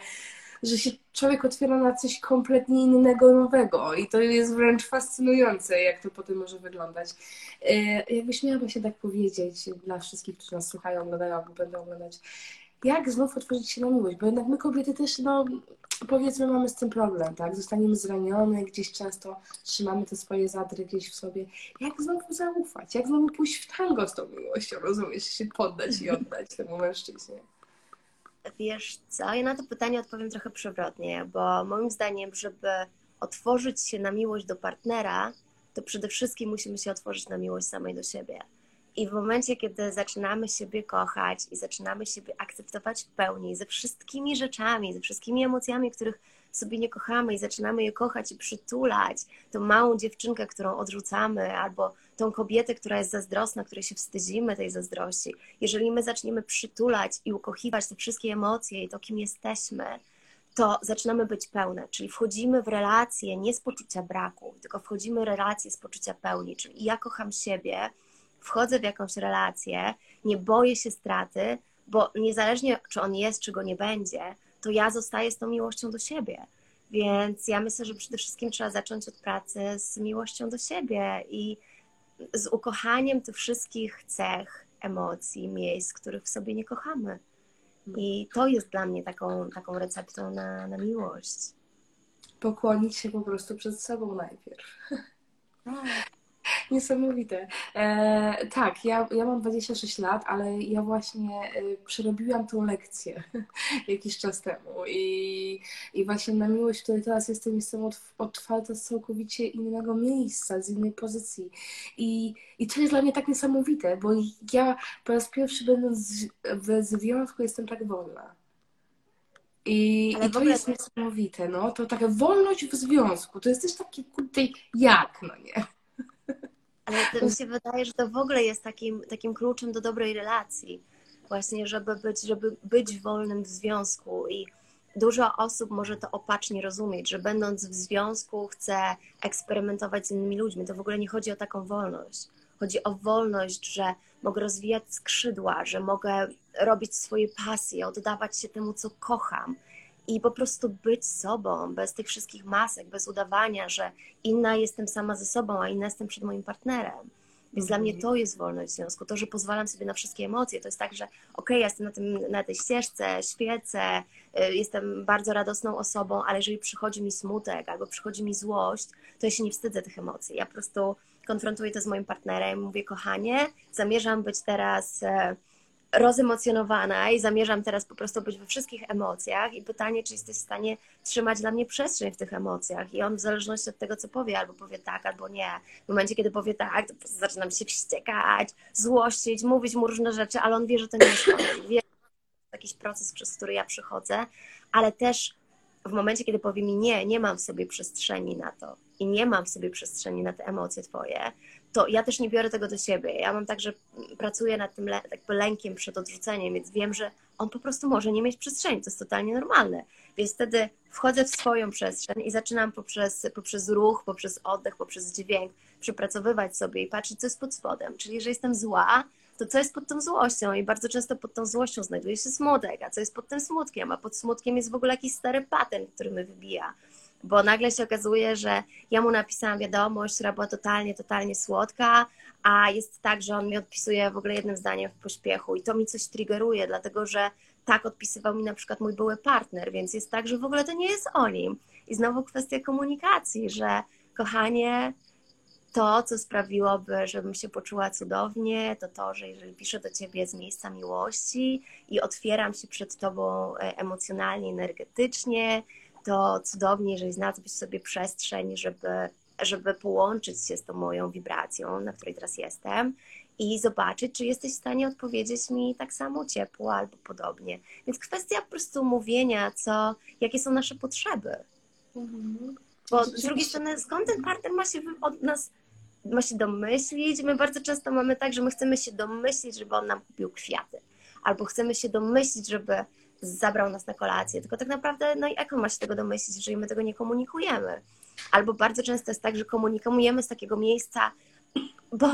że się człowiek otwiera na coś kompletnie innego, nowego i to jest wręcz fascynujące, jak to potem może wyglądać. E, jakbyś miała się tak powiedzieć dla wszystkich, którzy nas słuchają, oglądają albo będą oglądać, jak znów otworzyć się na miłość, bo jednak my kobiety też, no powiedzmy, mamy z tym problem, tak? Zostaniemy zranione, gdzieś często trzymamy te swoje zadry gdzieś w sobie. Jak znowu zaufać? Jak znowu pójść w tango z tą miłością, rozumiesz? Się poddać i oddać temu mężczyźnie. Wiesz co, ja na to pytanie odpowiem trochę przewrotnie, bo moim zdaniem, żeby otworzyć się na miłość do partnera, to przede wszystkim musimy się otworzyć na miłość samej do siebie. I w momencie, kiedy zaczynamy siebie kochać i zaczynamy siebie akceptować w pełni, ze wszystkimi rzeczami, ze wszystkimi emocjami, których sobie nie kochamy i zaczynamy je kochać i przytulać, tą małą dziewczynkę, którą odrzucamy, albo tą kobietę, która jest zazdrosna, której się wstydzimy tej zazdrości, jeżeli my zaczniemy przytulać i ukochiwać te wszystkie emocje i to, kim jesteśmy, to zaczynamy być pełne, czyli wchodzimy w relacje nie z poczucia braku, tylko wchodzimy w relacje z poczucia pełni, czyli ja kocham siebie, wchodzę w jakąś relację, nie boję się straty, bo niezależnie czy on jest, czy go nie będzie, to ja zostaję z tą miłością do siebie. Więc ja myślę, że przede wszystkim trzeba zacząć od pracy z miłością do siebie i z ukochaniem tych wszystkich cech, emocji, miejsc, których w sobie nie kochamy. I to jest dla mnie taką, taką receptą na, na miłość. Pokłonić się po prostu przed sobą najpierw. Niesamowite. E, tak, ja, ja mam 26 lat, ale ja właśnie e, przerobiłam tą lekcję jakiś czas temu i, i właśnie na miłość, w której teraz jestem, jestem otw- otwarta z całkowicie innego miejsca, z innej pozycji. I, I to jest dla mnie tak niesamowite, bo ja po raz pierwszy będąc w związku jestem tak wolna. I, i to ogóle- jest niesamowite, no. To taka wolność w związku. To jest też takie, kurde, jak, no nie? Ale to mi się wydaje, że to w ogóle jest takim, takim kluczem do dobrej relacji. Właśnie, żeby być, żeby być wolnym w związku. I dużo osób może to opacznie rozumieć, że będąc w związku chce eksperymentować z innymi ludźmi. To w ogóle nie chodzi o taką wolność. Chodzi o wolność, że mogę rozwijać skrzydła, że mogę robić swoje pasje, oddawać się temu, co kocham. I po prostu być sobą, bez tych wszystkich masek, bez udawania, że inna jestem sama ze sobą, a inna jestem przed moim partnerem. Więc dla mnie to jest wolność w związku. To, że pozwalam sobie na wszystkie emocje, to jest tak, że okej, ja jestem na, tym, na tej ścieżce, świecę, y, jestem bardzo radosną osobą, ale jeżeli przychodzi mi smutek albo przychodzi mi złość, to ja się nie wstydzę tych emocji. Ja po prostu konfrontuję to z moim partnerem, mówię, kochanie, zamierzam być teraz e, rozemocjonowana i zamierzam teraz po prostu być we wszystkich emocjach i pytanie, czy jesteś w stanie trzymać dla mnie przestrzeń w tych emocjach i on w zależności od tego, co powie, albo powie tak, albo nie. W momencie, kiedy powie tak, to po prostu zaczynam się wściekać, złościć, mówić mu różne rzeczy, ale on wie, że to nie jest on. Wie, jakiś proces, przez który ja przychodzę, ale też w momencie, kiedy powie mi nie, nie mam w sobie przestrzeni na to i nie mam w sobie przestrzeni na te emocje twoje, to ja też nie biorę tego do siebie. Ja mam tak, że pracuję nad tym le- jakby lękiem przed odrzuceniem, więc wiem, że on po prostu może nie mieć przestrzeni. To jest totalnie normalne. Więc wtedy wchodzę w swoją przestrzeń i zaczynam poprzez, poprzez ruch, poprzez oddech, poprzez dźwięk przypracowywać sobie i patrzeć, co jest pod spodem. Czyli, jeżeli jestem zła, to co jest pod tą złością? I bardzo często pod tą złością znajduje się smutek, a co jest pod tym smutkiem? A pod smutkiem jest w ogóle jakiś stary patent, który mnie wybija. Bo nagle się okazuje, że ja mu napisałam wiadomość, która była totalnie, totalnie słodka, a jest tak, że on mi odpisuje w ogóle jednym zdaniem w pośpiechu i to mi coś triggeruje, dlatego że tak odpisywał mi na przykład mój były partner, więc jest tak, że w ogóle to nie jest o nim. I znowu kwestia komunikacji, że kochanie, to, co sprawiłoby, żebym się poczuła cudownie, to to, że jeżeli piszę do ciebie z miejsca miłości i otwieram się przed tobą e, emocjonalnie, energetycznie, to cudownie, jeżeli znalazłbyś sobie przestrzeń, żeby, żeby połączyć się z tą moją wibracją, na której teraz jestem i zobaczyć, czy jesteś w stanie odpowiedzieć mi tak samo ciepło albo podobnie. Więc kwestia po prostu mówienia, co, jakie są nasze potrzeby. Mhm. Bo z drugiej strony, skąd ten partner ma się od nas ma się domyślić? My bardzo często mamy tak, że my chcemy się domyślić, żeby on nam kupił kwiaty. Albo chcemy się domyślić, żeby zabrał nas na kolację. Tylko tak naprawdę, no jak on ma się tego domyślić, jeżeli my tego nie komunikujemy? Albo bardzo często jest tak, że komunikujemy z takiego miejsca, bo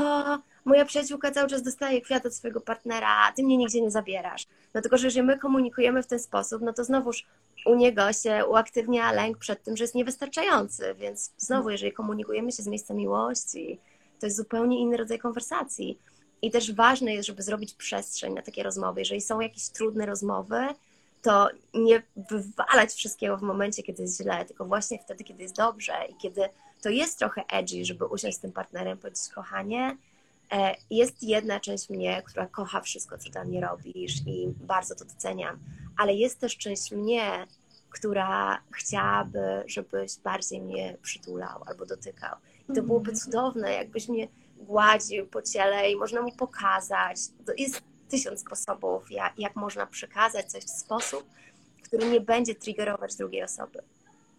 moja przyjaciółka cały czas dostaje kwiat od swojego partnera, a ty mnie nigdzie nie zabierasz. No tylko, że jeżeli my komunikujemy w ten sposób, no to znowuż u niego się uaktywnia lęk przed tym, że jest niewystarczający, więc znowu, jeżeli komunikujemy się z miejsca miłości, to jest zupełnie inny rodzaj konwersacji. I też ważne jest, żeby zrobić przestrzeń na takie rozmowy. Jeżeli są jakieś trudne rozmowy, to nie wywalać wszystkiego w momencie, kiedy jest źle, tylko właśnie wtedy, kiedy jest dobrze i kiedy to jest trochę edgy, żeby usiąść z tym partnerem, powiedzieć, kochanie, e, jest jedna część mnie, która kocha wszystko, co dla mnie robisz i bardzo to doceniam, ale jest też część mnie, która chciałaby, żebyś bardziej mnie przytulał albo dotykał. I to byłoby cudowne, jakbyś mnie gładził po ciele i można mu pokazać. To jest tysiąc sposobów, jak, jak można przekazać coś w sposób, który nie będzie triggerować drugiej osoby.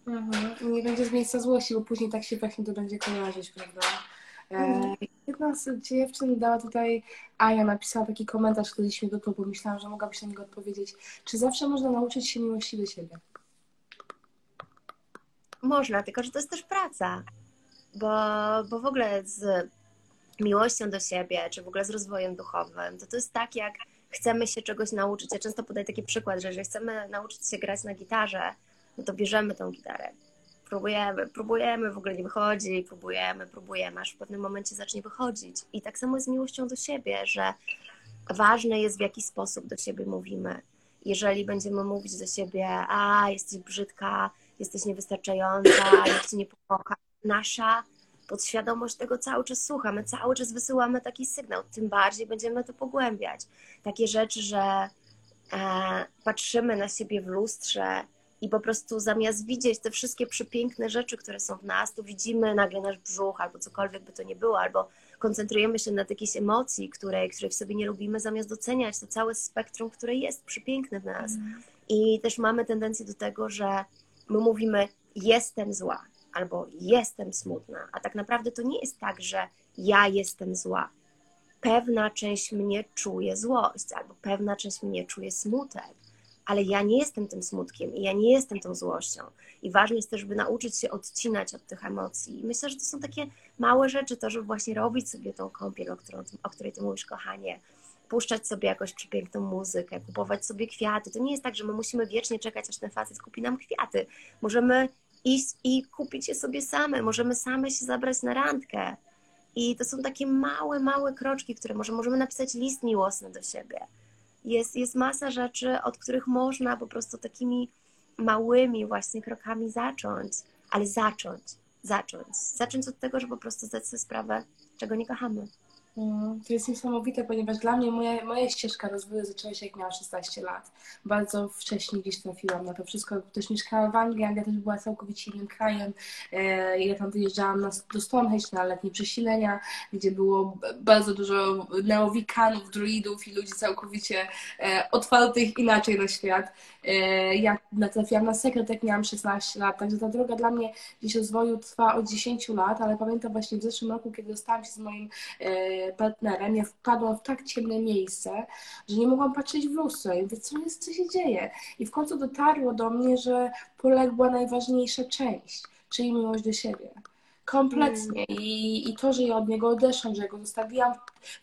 Mhm. Nie będzie z miejsca złości, bo później tak się właśnie to będzie kojarzyć, prawda? E, Mhm. jedna z dziewczyn dała tutaj, Aja napisała taki komentarz kiedyś mi do to, bo myślałam, że mogłabyś na niego odpowiedzieć. Czy zawsze można nauczyć się miłości do siebie? Można, tylko że to jest też praca, bo, bo w ogóle z miłością do siebie, czy w ogóle z rozwojem duchowym, to to jest tak, jak chcemy się czegoś nauczyć. Ja często podaję taki przykład, że jeżeli chcemy nauczyć się grać na gitarze, no to bierzemy tą gitarę. Próbujemy, próbujemy, w ogóle nie wychodzi, próbujemy, próbujemy, aż w pewnym momencie zacznie wychodzić. I tak samo z miłością do siebie, że ważne jest w jaki sposób do siebie mówimy. Jeżeli będziemy mówić do siebie, a jesteś brzydka, jesteś niewystarczająca, nikt cię nie pokocha, nasza podświadomość tego cały czas słucha, my cały czas wysyłamy taki sygnał, tym bardziej będziemy to pogłębiać. Takie rzeczy, że e, patrzymy na siebie w lustrze i po prostu zamiast widzieć te wszystkie przepiękne rzeczy, które są w nas, to widzimy nagle nasz brzuch albo cokolwiek by to nie było, albo koncentrujemy się na jakiejś emocji, której, której w sobie nie lubimy, zamiast doceniać to całe spektrum, które jest przepiękne w nas. I też mamy tendencję do tego, że my mówimy jestem zła albo jestem smutna, a tak naprawdę to nie jest tak, że ja jestem zła. Pewna część mnie czuje złość albo pewna część mnie czuje smutek, ale ja nie jestem tym smutkiem i ja nie jestem tą złością. I ważne jest też, by nauczyć się odcinać od tych emocji. I myślę, że to są takie małe rzeczy, to, żeby właśnie robić sobie tą kąpiel, o, którą, o której ty mówisz, kochanie, puszczać sobie jakąś przepiękną muzykę, kupować sobie kwiaty. To nie jest tak, że my musimy wiecznie czekać, aż ten facet kupi nam kwiaty. Możemy iść i kupić je sobie same, możemy same się zabrać na randkę. I to są takie małe, małe kroczki, które może, możemy napisać list miłosny do siebie. Jest, jest masa rzeczy, od których można po prostu takimi małymi właśnie krokami zacząć, ale zacząć, zacząć. Zacząć od tego, że po prostu zdać sobie sprawę, czego nie kochamy. Mm, To jest niesamowite, ponieważ dla mnie moja, moja ścieżka rozwoju zaczęła się jak miałam 16 lat. Bardzo wcześnie gdzieś trafiłam na to wszystko. Też mieszkałam w Anglii, Anglia też była całkowicie innym krajem. E, Ja tam wyjeżdżałam na, do Stonehenge na letnie przesilenia, gdzie było bardzo dużo neowikanów, druidów i ludzi całkowicie e, otwartych inaczej na świat. E, Ja natrafiłam na sekret, jak miałam 16 lat, także ta droga dla mnie gdzieś rozwoju trwa od 10 lat, ale pamiętam właśnie w zeszłym roku, kiedy dostałam się z moim partnerem, ja wpadłam w tak ciemne miejsce, że nie mogłam patrzeć w lustro i mówię, co jest, co się dzieje? I w końcu dotarło do mnie, że poległa najważniejsza część, czyli miłość do siebie. Kompletnie. I, I to, że ja od niego odeszłam, że ja go zostawiłam,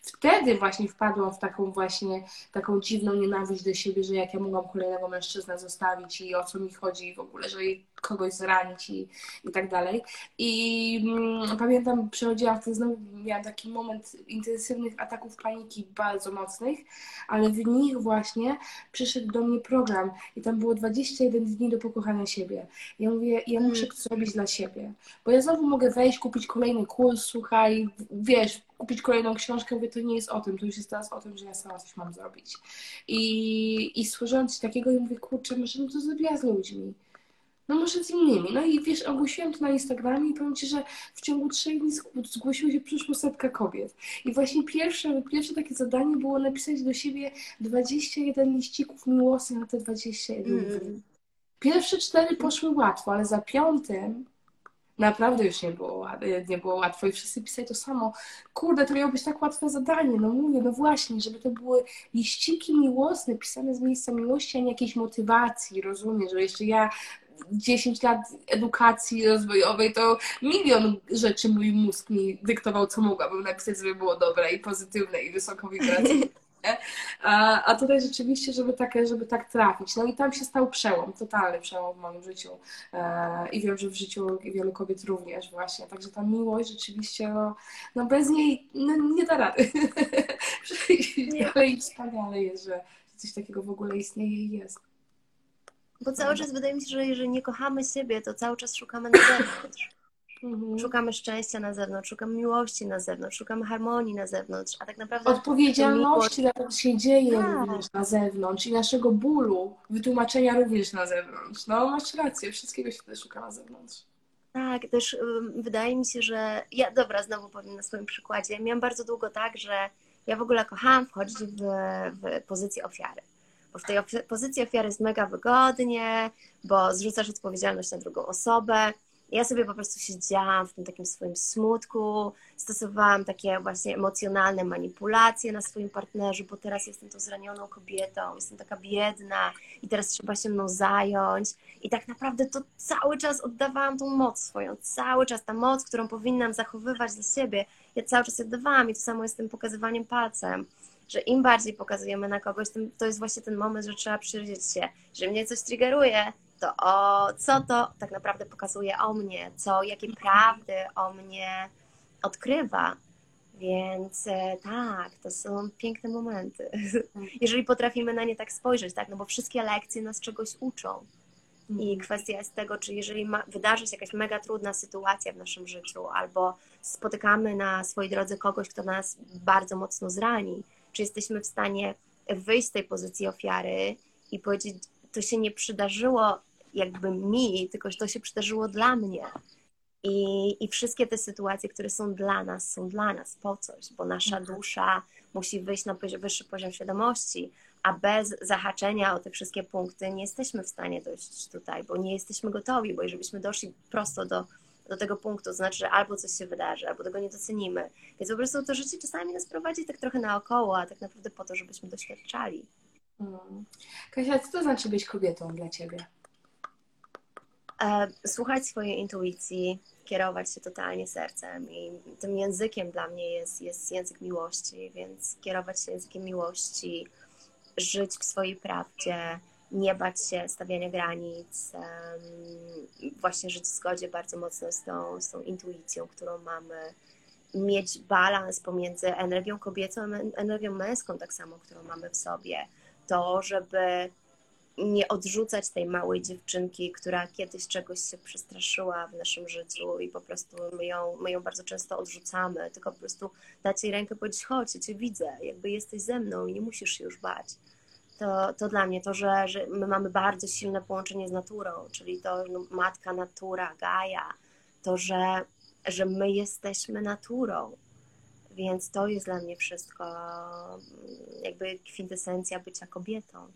wtedy właśnie wpadłam w taką właśnie, taką dziwną nienawiść do siebie, że jak ja mogłam kolejnego mężczyznę zostawić i o co mi chodzi w ogóle, że kogoś zranić i, i tak dalej. I mm, pamiętam, przechodziłam wtedy znowu, miałam taki moment intensywnych ataków paniki bardzo mocnych, ale w nich właśnie przyszedł do mnie program i tam było 21 dni do pokochania siebie. Ja mówię, ja muszę Mm. to zrobić dla siebie, bo ja znowu mogę wejść, kupić kolejny kurs, słuchaj, wiesz, kupić kolejną książkę, mówię, to nie jest o tym, to już jest teraz o tym, że ja sama coś mam zrobić. I, i słuchając się takiego, ja mówię, kurczę, może bym to zrobiła z ludźmi. No może z innymi. No i wiesz, ogłosiłam to na Instagramie i powiem Ci, że w ciągu trzech dni zg- zgłosiło się przyszło setka kobiet. I właśnie pierwsze, pierwsze takie zadanie było napisać do siebie 21 liścików miłosnych na te 21 dni. Mm. Pierwsze cztery poszły łatwo, ale za piątym naprawdę już nie było, nie było łatwo i wszyscy pisali to samo. Kurde, to miało być tak łatwe zadanie. No mówię, no właśnie, żeby to były liściki miłosne, pisane z miejsca miłości, a nie jakiejś motywacji, rozumiesz, że jeszcze ja 10 lat edukacji rozwojowej, to milion rzeczy mój mózg mi dyktował, co mogłabym napisać, żeby było dobre i pozytywne i wysoko wibracyjne. A, a tutaj rzeczywiście, żeby tak, żeby tak trafić. No i tam się stał przełom, totalny przełom w moim życiu. E, I wiem, że w życiu wielu kobiet również właśnie. Także ta miłość rzeczywiście, no, no bez niej no, nie da rady. Nie. Ale i wspaniale jest, że coś takiego w ogóle istnieje i jest. Bo cały czas wydaje mi się, że jeżeli nie kochamy siebie, to cały czas szukamy na zewnątrz. Mhm. Szukamy szczęścia na zewnątrz, szukamy miłości na zewnątrz, szukamy harmonii na zewnątrz, a tak naprawdę Odpowiedzialności za to, co się dzieje Tak. również na zewnątrz i naszego bólu, wytłumaczenia również na zewnątrz. No, masz rację, wszystkiego się też szuka na zewnątrz. Tak, też ym, wydaje mi się, że ja, dobra, znowu powiem na swoim przykładzie. Miałam bardzo długo tak, że ja w ogóle kochałam wchodzić w, w pozycję ofiary. Bo w tej pozycji ofiary jest mega wygodnie, bo zrzucasz odpowiedzialność na drugą osobę. Ja sobie po prostu siedziałam w tym takim swoim smutku, stosowałam takie właśnie emocjonalne manipulacje na swoim partnerze, bo teraz jestem tą zranioną kobietą, jestem taka biedna i teraz trzeba się mną zająć. I tak naprawdę to cały czas oddawałam tą moc swoją, cały czas ta moc, którą powinnam zachowywać dla siebie, ja cały czas oddawałam i to samo jest tym pokazywaniem palcem, że im bardziej pokazujemy na kogoś, tym to jest właśnie ten moment, że trzeba przyjrzeć się, że mnie coś triggeruje, to o co to tak naprawdę pokazuje o mnie, co, jakie prawdy o mnie odkrywa. Więc e, tak, to są piękne momenty. Jeżeli potrafimy na nie tak spojrzeć, tak, no bo wszystkie lekcje nas czegoś uczą. I kwestia jest tego, czy jeżeli ma, wydarzy się jakaś mega trudna sytuacja w naszym życiu, albo spotykamy na swojej drodze kogoś, kto nas bardzo mocno zrani, czy jesteśmy w stanie wyjść z tej pozycji ofiary i powiedzieć, to się nie przydarzyło jakby mi, tylko to się przydarzyło dla mnie. I, I wszystkie te sytuacje, które są dla nas, są dla nas po coś, bo nasza dusza musi wyjść na wyższy poziom świadomości, a bez zahaczenia o te wszystkie punkty nie jesteśmy w stanie dojść tutaj, bo nie jesteśmy gotowi, bo jeżeli byśmy doszli prosto do, do tego punktu, to znaczy, że albo coś się wydarzy, albo tego nie docenimy. Więc po prostu to życie czasami nas prowadzi tak trochę naokoło, a tak naprawdę po to, żebyśmy doświadczali. Mm. Kasia, co to znaczy być kobietą dla Ciebie? E, słuchać swojej intuicji, kierować się totalnie sercem i tym językiem dla mnie jest, jest język miłości, więc kierować się językiem miłości, żyć w swojej prawdzie, nie bać się stawiania granic, właśnie żyć w zgodzie bardzo mocno z tą, z tą intuicją, którą mamy, mieć balans pomiędzy energią kobiecą a energią męską, tak samo, którą mamy w sobie. To, żeby nie odrzucać tej małej dziewczynki, która kiedyś czegoś się przestraszyła w naszym życiu i po prostu my ją, my ją bardzo często odrzucamy, tylko po prostu dać jej rękę, powiedzieć chodź, ja Cię widzę, jakby jesteś ze mną i nie musisz się już bać. To, to dla mnie to, że, że my mamy bardzo silne połączenie z naturą, czyli to no, matka natura, Gaia, to, że, że my jesteśmy naturą, więc to jest dla mnie wszystko jakby kwintesencja bycia kobietą.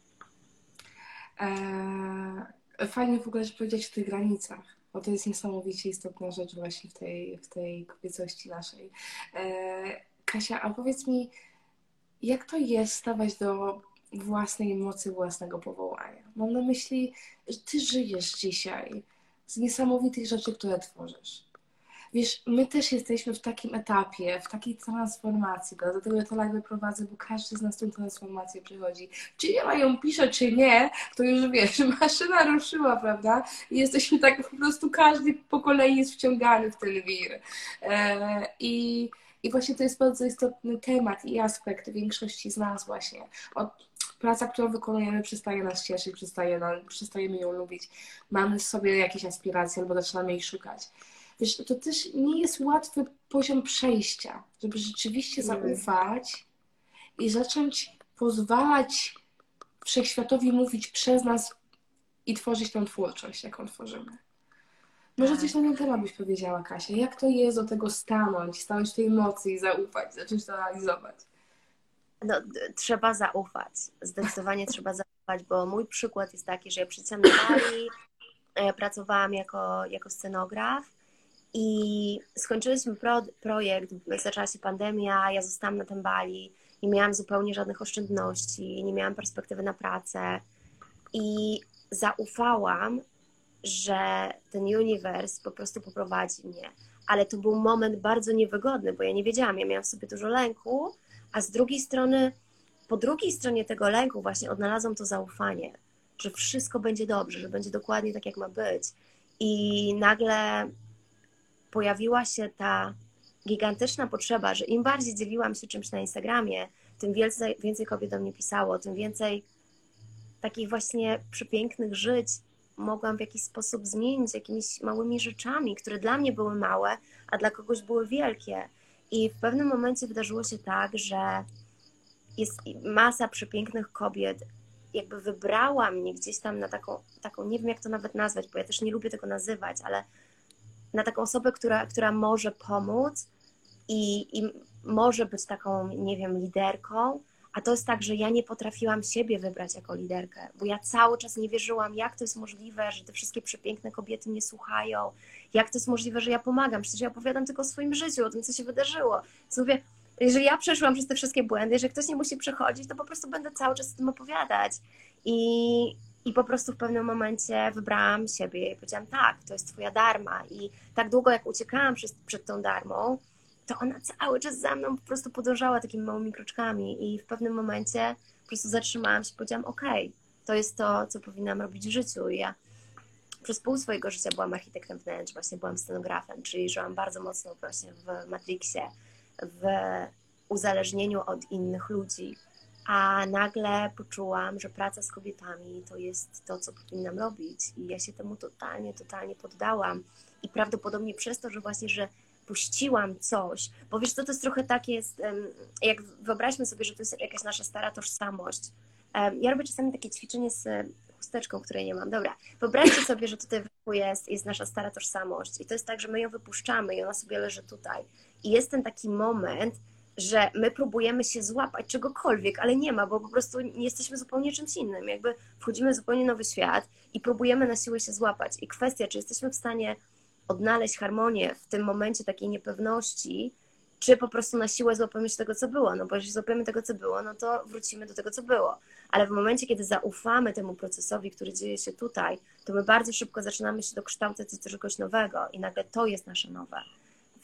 Eee, fajnie w ogóle, że powiedzieć o tych granicach, bo to jest niesamowicie istotna rzecz właśnie w tej, w tej kobiecości naszej. Eee, Kasia, a powiedz mi, jak to jest stawać do własnej mocy, własnego powołania? Mam na myśli, że ty żyjesz dzisiaj z niesamowitych rzeczy, które tworzysz. Wiesz, my też jesteśmy w takim etapie, w takiej transformacji? Dlatego ja to live prowadzę, bo każdy z nas tą transformację przychodzi. Czy ja ją piszę, czy nie, to już wiesz, maszyna ruszyła, prawda? I jesteśmy tak po prostu, każdy po kolei jest wciągany w ten wir. E, I, I właśnie to jest bardzo istotny temat i aspekt większości z nas właśnie. Od, praca, którą wykonujemy, przestaje nas cieszyć, przestaje nam, przestajemy ją lubić. Mamy sobie jakieś aspiracje albo zaczynamy ich szukać wiesz, to też nie jest łatwy poziom przejścia, żeby rzeczywiście zaufać i zacząć pozwalać wszechświatowi mówić przez nas i tworzyć tą twórczość, jaką tworzymy. Może coś na ten temat byś powiedziała, Kasia. Jak to jest do tego stanąć, stanąć w tej mocy i zaufać, zacząć to analizować? No, trzeba zaufać. Zdecydowanie trzeba zaufać, bo mój przykład jest taki, że ja przyjechałam Bali, e, pracowałam jako, jako scenograf i skończyliśmy pro, projekt, zaczęła się pandemia, ja zostałam na tym Bali, nie miałam zupełnie żadnych oszczędności, nie miałam perspektywy na pracę i zaufałam, że ten uniwers po prostu poprowadzi mnie. Ale to był moment bardzo niewygodny, bo ja nie wiedziałam, ja miałam w sobie dużo lęku, a z drugiej strony, po drugiej stronie tego lęku właśnie odnalazłam to zaufanie, że wszystko będzie dobrze, że będzie dokładnie tak, jak ma być. I nagle pojawiła się ta gigantyczna potrzeba, że im bardziej dzieliłam się czymś na Instagramie, tym więcej, więcej kobiet do mnie pisało, tym więcej takich właśnie przepięknych żyć mogłam w jakiś sposób zmienić jakimiś małymi rzeczami, które dla mnie były małe, a dla kogoś były wielkie. I w pewnym momencie wydarzyło się tak, że jest masa przepięknych kobiet, jakby wybrała mnie gdzieś tam na taką, taką, nie wiem jak to nawet nazwać, bo ja też nie lubię tego nazywać, ale na taką osobę, która, która może pomóc i, i może być taką, nie wiem, liderką, a to jest tak, że ja nie potrafiłam siebie wybrać jako liderkę, bo ja cały czas nie wierzyłam, jak to jest możliwe, że te wszystkie przepiękne kobiety mnie słuchają, jak to jest możliwe, że ja pomagam, przecież ja opowiadam tylko o swoim życiu, o tym, co się wydarzyło. Więc mówię, jeżeli ja przeszłam przez te wszystkie błędy, jeżeli ktoś nie musi przechodzić, to po prostu będę cały czas o tym opowiadać. I, i po prostu w pewnym momencie wybrałam siebie i powiedziałam, tak, to jest twoja darma. I tak długo jak uciekałam przed, przed tą darmą, to ona cały czas za mną po prostu podążała takimi małymi kroczkami. I w pewnym momencie po prostu zatrzymałam się i powiedziałam, okej, okay, to jest to, co powinnam robić w życiu. I ja przez pół swojego życia byłam architektem wnętrz, właśnie byłam scenografem, czyli żyłam bardzo mocno właśnie w Matrixie, w uzależnieniu od innych ludzi a nagle poczułam, że praca z kobietami to jest to, co powinnam robić. I ja się temu totalnie, totalnie poddałam. I prawdopodobnie przez to, że właśnie, że puściłam coś, bo wiesz co, to jest trochę tak jest, jak wyobraźmy sobie, że to jest jakaś nasza stara tożsamość. Ja robię czasami takie ćwiczenie z chusteczką, której nie mam. Dobra, wyobraźcie sobie, że tutaj jest, jest nasza stara tożsamość i to jest tak, że my ją wypuszczamy i ona sobie leży tutaj. I jest ten taki moment, że my próbujemy się złapać czegokolwiek, ale nie ma, bo po prostu jesteśmy zupełnie czymś innym. Jakby wchodzimy w zupełnie nowy świat i próbujemy na siłę się złapać. I kwestia, czy jesteśmy w stanie odnaleźć harmonię w tym momencie takiej niepewności, czy po prostu na siłę złapiemy się tego, co było. No bo jeśli złapiemy tego, co było, no to wrócimy do tego, co było. Ale w momencie, kiedy zaufamy temu procesowi, który dzieje się tutaj, to my bardzo szybko zaczynamy się dokształcać do czegoś nowego i nagle to jest nasze nowe.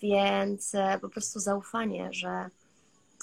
Więc e, po prostu zaufanie, że,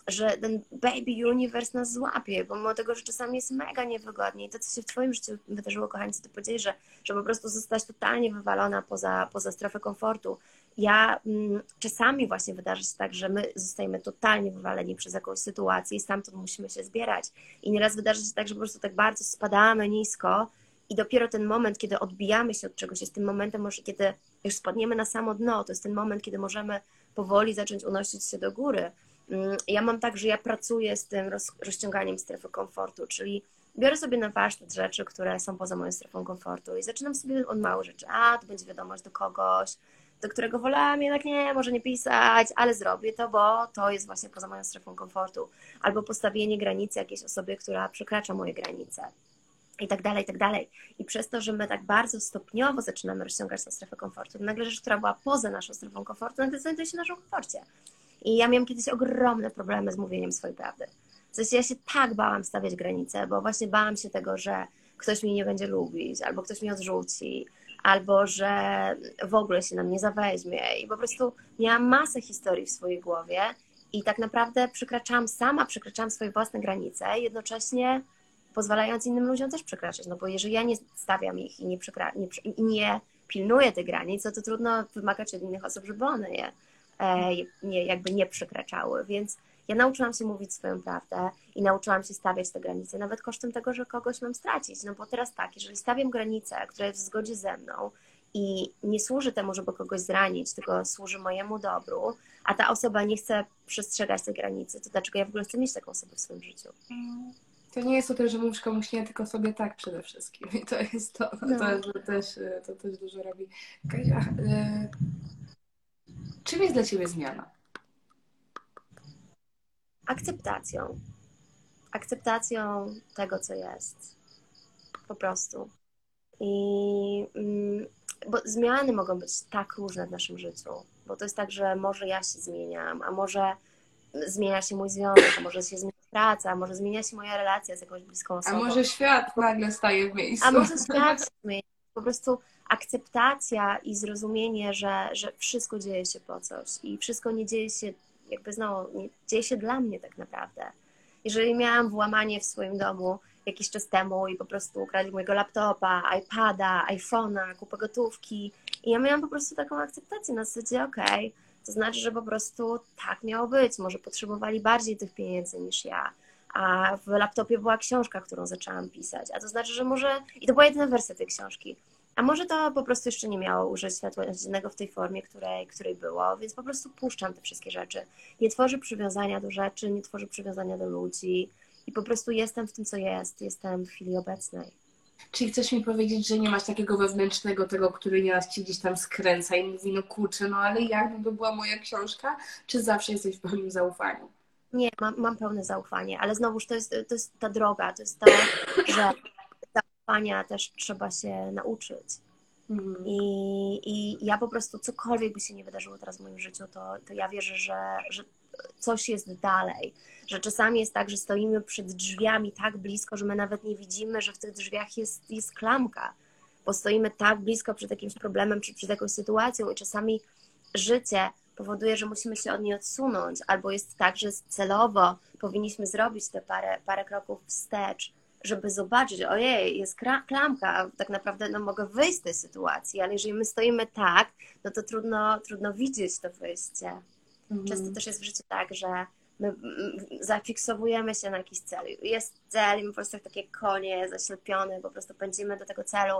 że ten baby universe nas złapie, pomimo tego, że czasami jest mega niewygodnie i to, co się w Twoim życiu wydarzyło, kochani, co Ty powiedzieli, że, że po prostu zostać totalnie wywalona poza, poza strefę komfortu. Ja mm, czasami właśnie wydarzy się tak, że my zostajemy totalnie wywaleni przez jakąś sytuację i stamtąd musimy się zbierać. I nieraz wydarzy się tak, że po prostu tak bardzo spadamy nisko i dopiero ten moment, kiedy odbijamy się od czegoś, jest tym momentem, może kiedy już spadniemy na samo dno, to jest ten moment, kiedy możemy powoli zacząć unosić się do góry. Mm, ja mam tak, że ja pracuję z tym roz, rozciąganiem strefy komfortu, czyli biorę sobie na warsztat rzeczy, które są poza moją strefą komfortu i zaczynam sobie od małych rzeczy. A, to będzie wiadomość do kogoś, do którego wolałam jednak nie, może nie pisać, ale zrobię to, bo to jest właśnie poza moją strefą komfortu. Albo postawienie granicy jakiejś osobie, która przekracza moje granice i tak dalej, i tak dalej. I przez to, że my tak bardzo stopniowo zaczynamy rozciągać tę strefę komfortu, nagle rzecz, która była poza naszą strefą komfortu, nagle znajduje się w naszym komforcie. I ja miałam kiedyś ogromne problemy z mówieniem swojej prawdy. W sensie ja się tak bałam stawiać granice, bo właśnie bałam się tego, że ktoś mnie nie będzie lubić, albo ktoś mnie odrzuci, albo że w ogóle się na mnie zaweźmie. I po prostu miałam masę historii w swojej głowie i tak naprawdę przekraczałam sama, przekraczałam swoje własne granice, jednocześnie pozwalając innym ludziom też przekraczać. No bo jeżeli ja nie stawiam ich i nie, nie, nie pilnuję tych granic, to, to trudno wymagać od innych osób, żeby one je nie, jakby nie przekraczały. Więc ja nauczyłam się mówić swoją prawdę i nauczyłam się stawiać te granice, nawet kosztem tego, że kogoś mam stracić. No bo teraz tak, jeżeli stawiam granicę, która jest w zgodzie ze mną i nie służy temu, żeby kogoś zranić, tylko służy mojemu dobru, a ta osoba nie chce przestrzegać tej granicy, to dlaczego ja w ogóle chcę mieć taką osobę w swoim życiu? To nie jest to też, że mówisz komuś nie, tylko sobie tak przede wszystkim. I to jest to, no. to, to, też, to też dużo robi. Kasia, y czym jest dla Ciebie zmiana? akceptacją. Akceptacją tego, co jest. Po prostu. I mm, bo zmiany mogą być tak różne w naszym życiu, bo to jest tak, że może ja się zmieniam, a może zmienia się mój związek, a może się zmienia praca, a może zmienia się moja relacja z jakąś bliską osobą. A może świat nagle staje w miejscu. A może świat się zmienia. Po prostu akceptacja i zrozumienie, że, że wszystko dzieje się po coś i wszystko nie dzieje się jakby znowu nie, dzieje się dla mnie tak naprawdę. Jeżeli miałam włamanie w swoim domu jakiś czas temu i po prostu ukradli mojego laptopa, iPada, iPhone'a, kupę gotówki i ja miałam po prostu taką akceptację na zasadzie okej, okay, to znaczy, że po prostu tak miało być, może potrzebowali bardziej tych pieniędzy niż ja, a w laptopie była książka, którą zaczęłam pisać, a to znaczy, że może, i to była jedyna wersja tej książki, a może to po prostu jeszcze nie miało użyć światła dziennego w tej formie, której, której było, więc po prostu puszczam te wszystkie rzeczy. Nie tworzę przywiązania do rzeczy, nie tworzę przywiązania do ludzi i po prostu jestem w tym, co jest, jestem w chwili obecnej. Czyli chcesz mi powiedzieć, że nie masz takiego wewnętrznego tego, który nieraz ci gdzieś tam skręca i mówi, no kurczę, no ale jakby to była moja książka? Czy zawsze jesteś w pełnym zaufaniu? Nie, mam, mam pełne zaufanie, ale znowuż to jest, to jest ta droga, to jest to, że zaufania też trzeba się nauczyć. Mhm. I, I ja po prostu cokolwiek by się nie wydarzyło teraz w moim życiu, to, to ja wierzę, że, że coś jest dalej. Że czasami jest tak, że stoimy przed drzwiami tak blisko, że my nawet nie widzimy, że w tych drzwiach jest, jest klamka, bo stoimy tak blisko przed jakimś problemem czy przed jakąś sytuacją i czasami życie powoduje, że musimy się od niej odsunąć, albo jest tak, że celowo powinniśmy zrobić te parę, parę kroków wstecz, żeby zobaczyć, ojej, jest klamka, tak naprawdę no, mogę wyjść z tej sytuacji, ale jeżeli my stoimy tak, no to trudno, trudno widzieć to wyjście. Mhm. Często też jest w życiu tak, że my zafiksowujemy się na jakiś cel. Jest cel i my po prostu takie konie zaślepione, po prostu pędzimy do tego celu.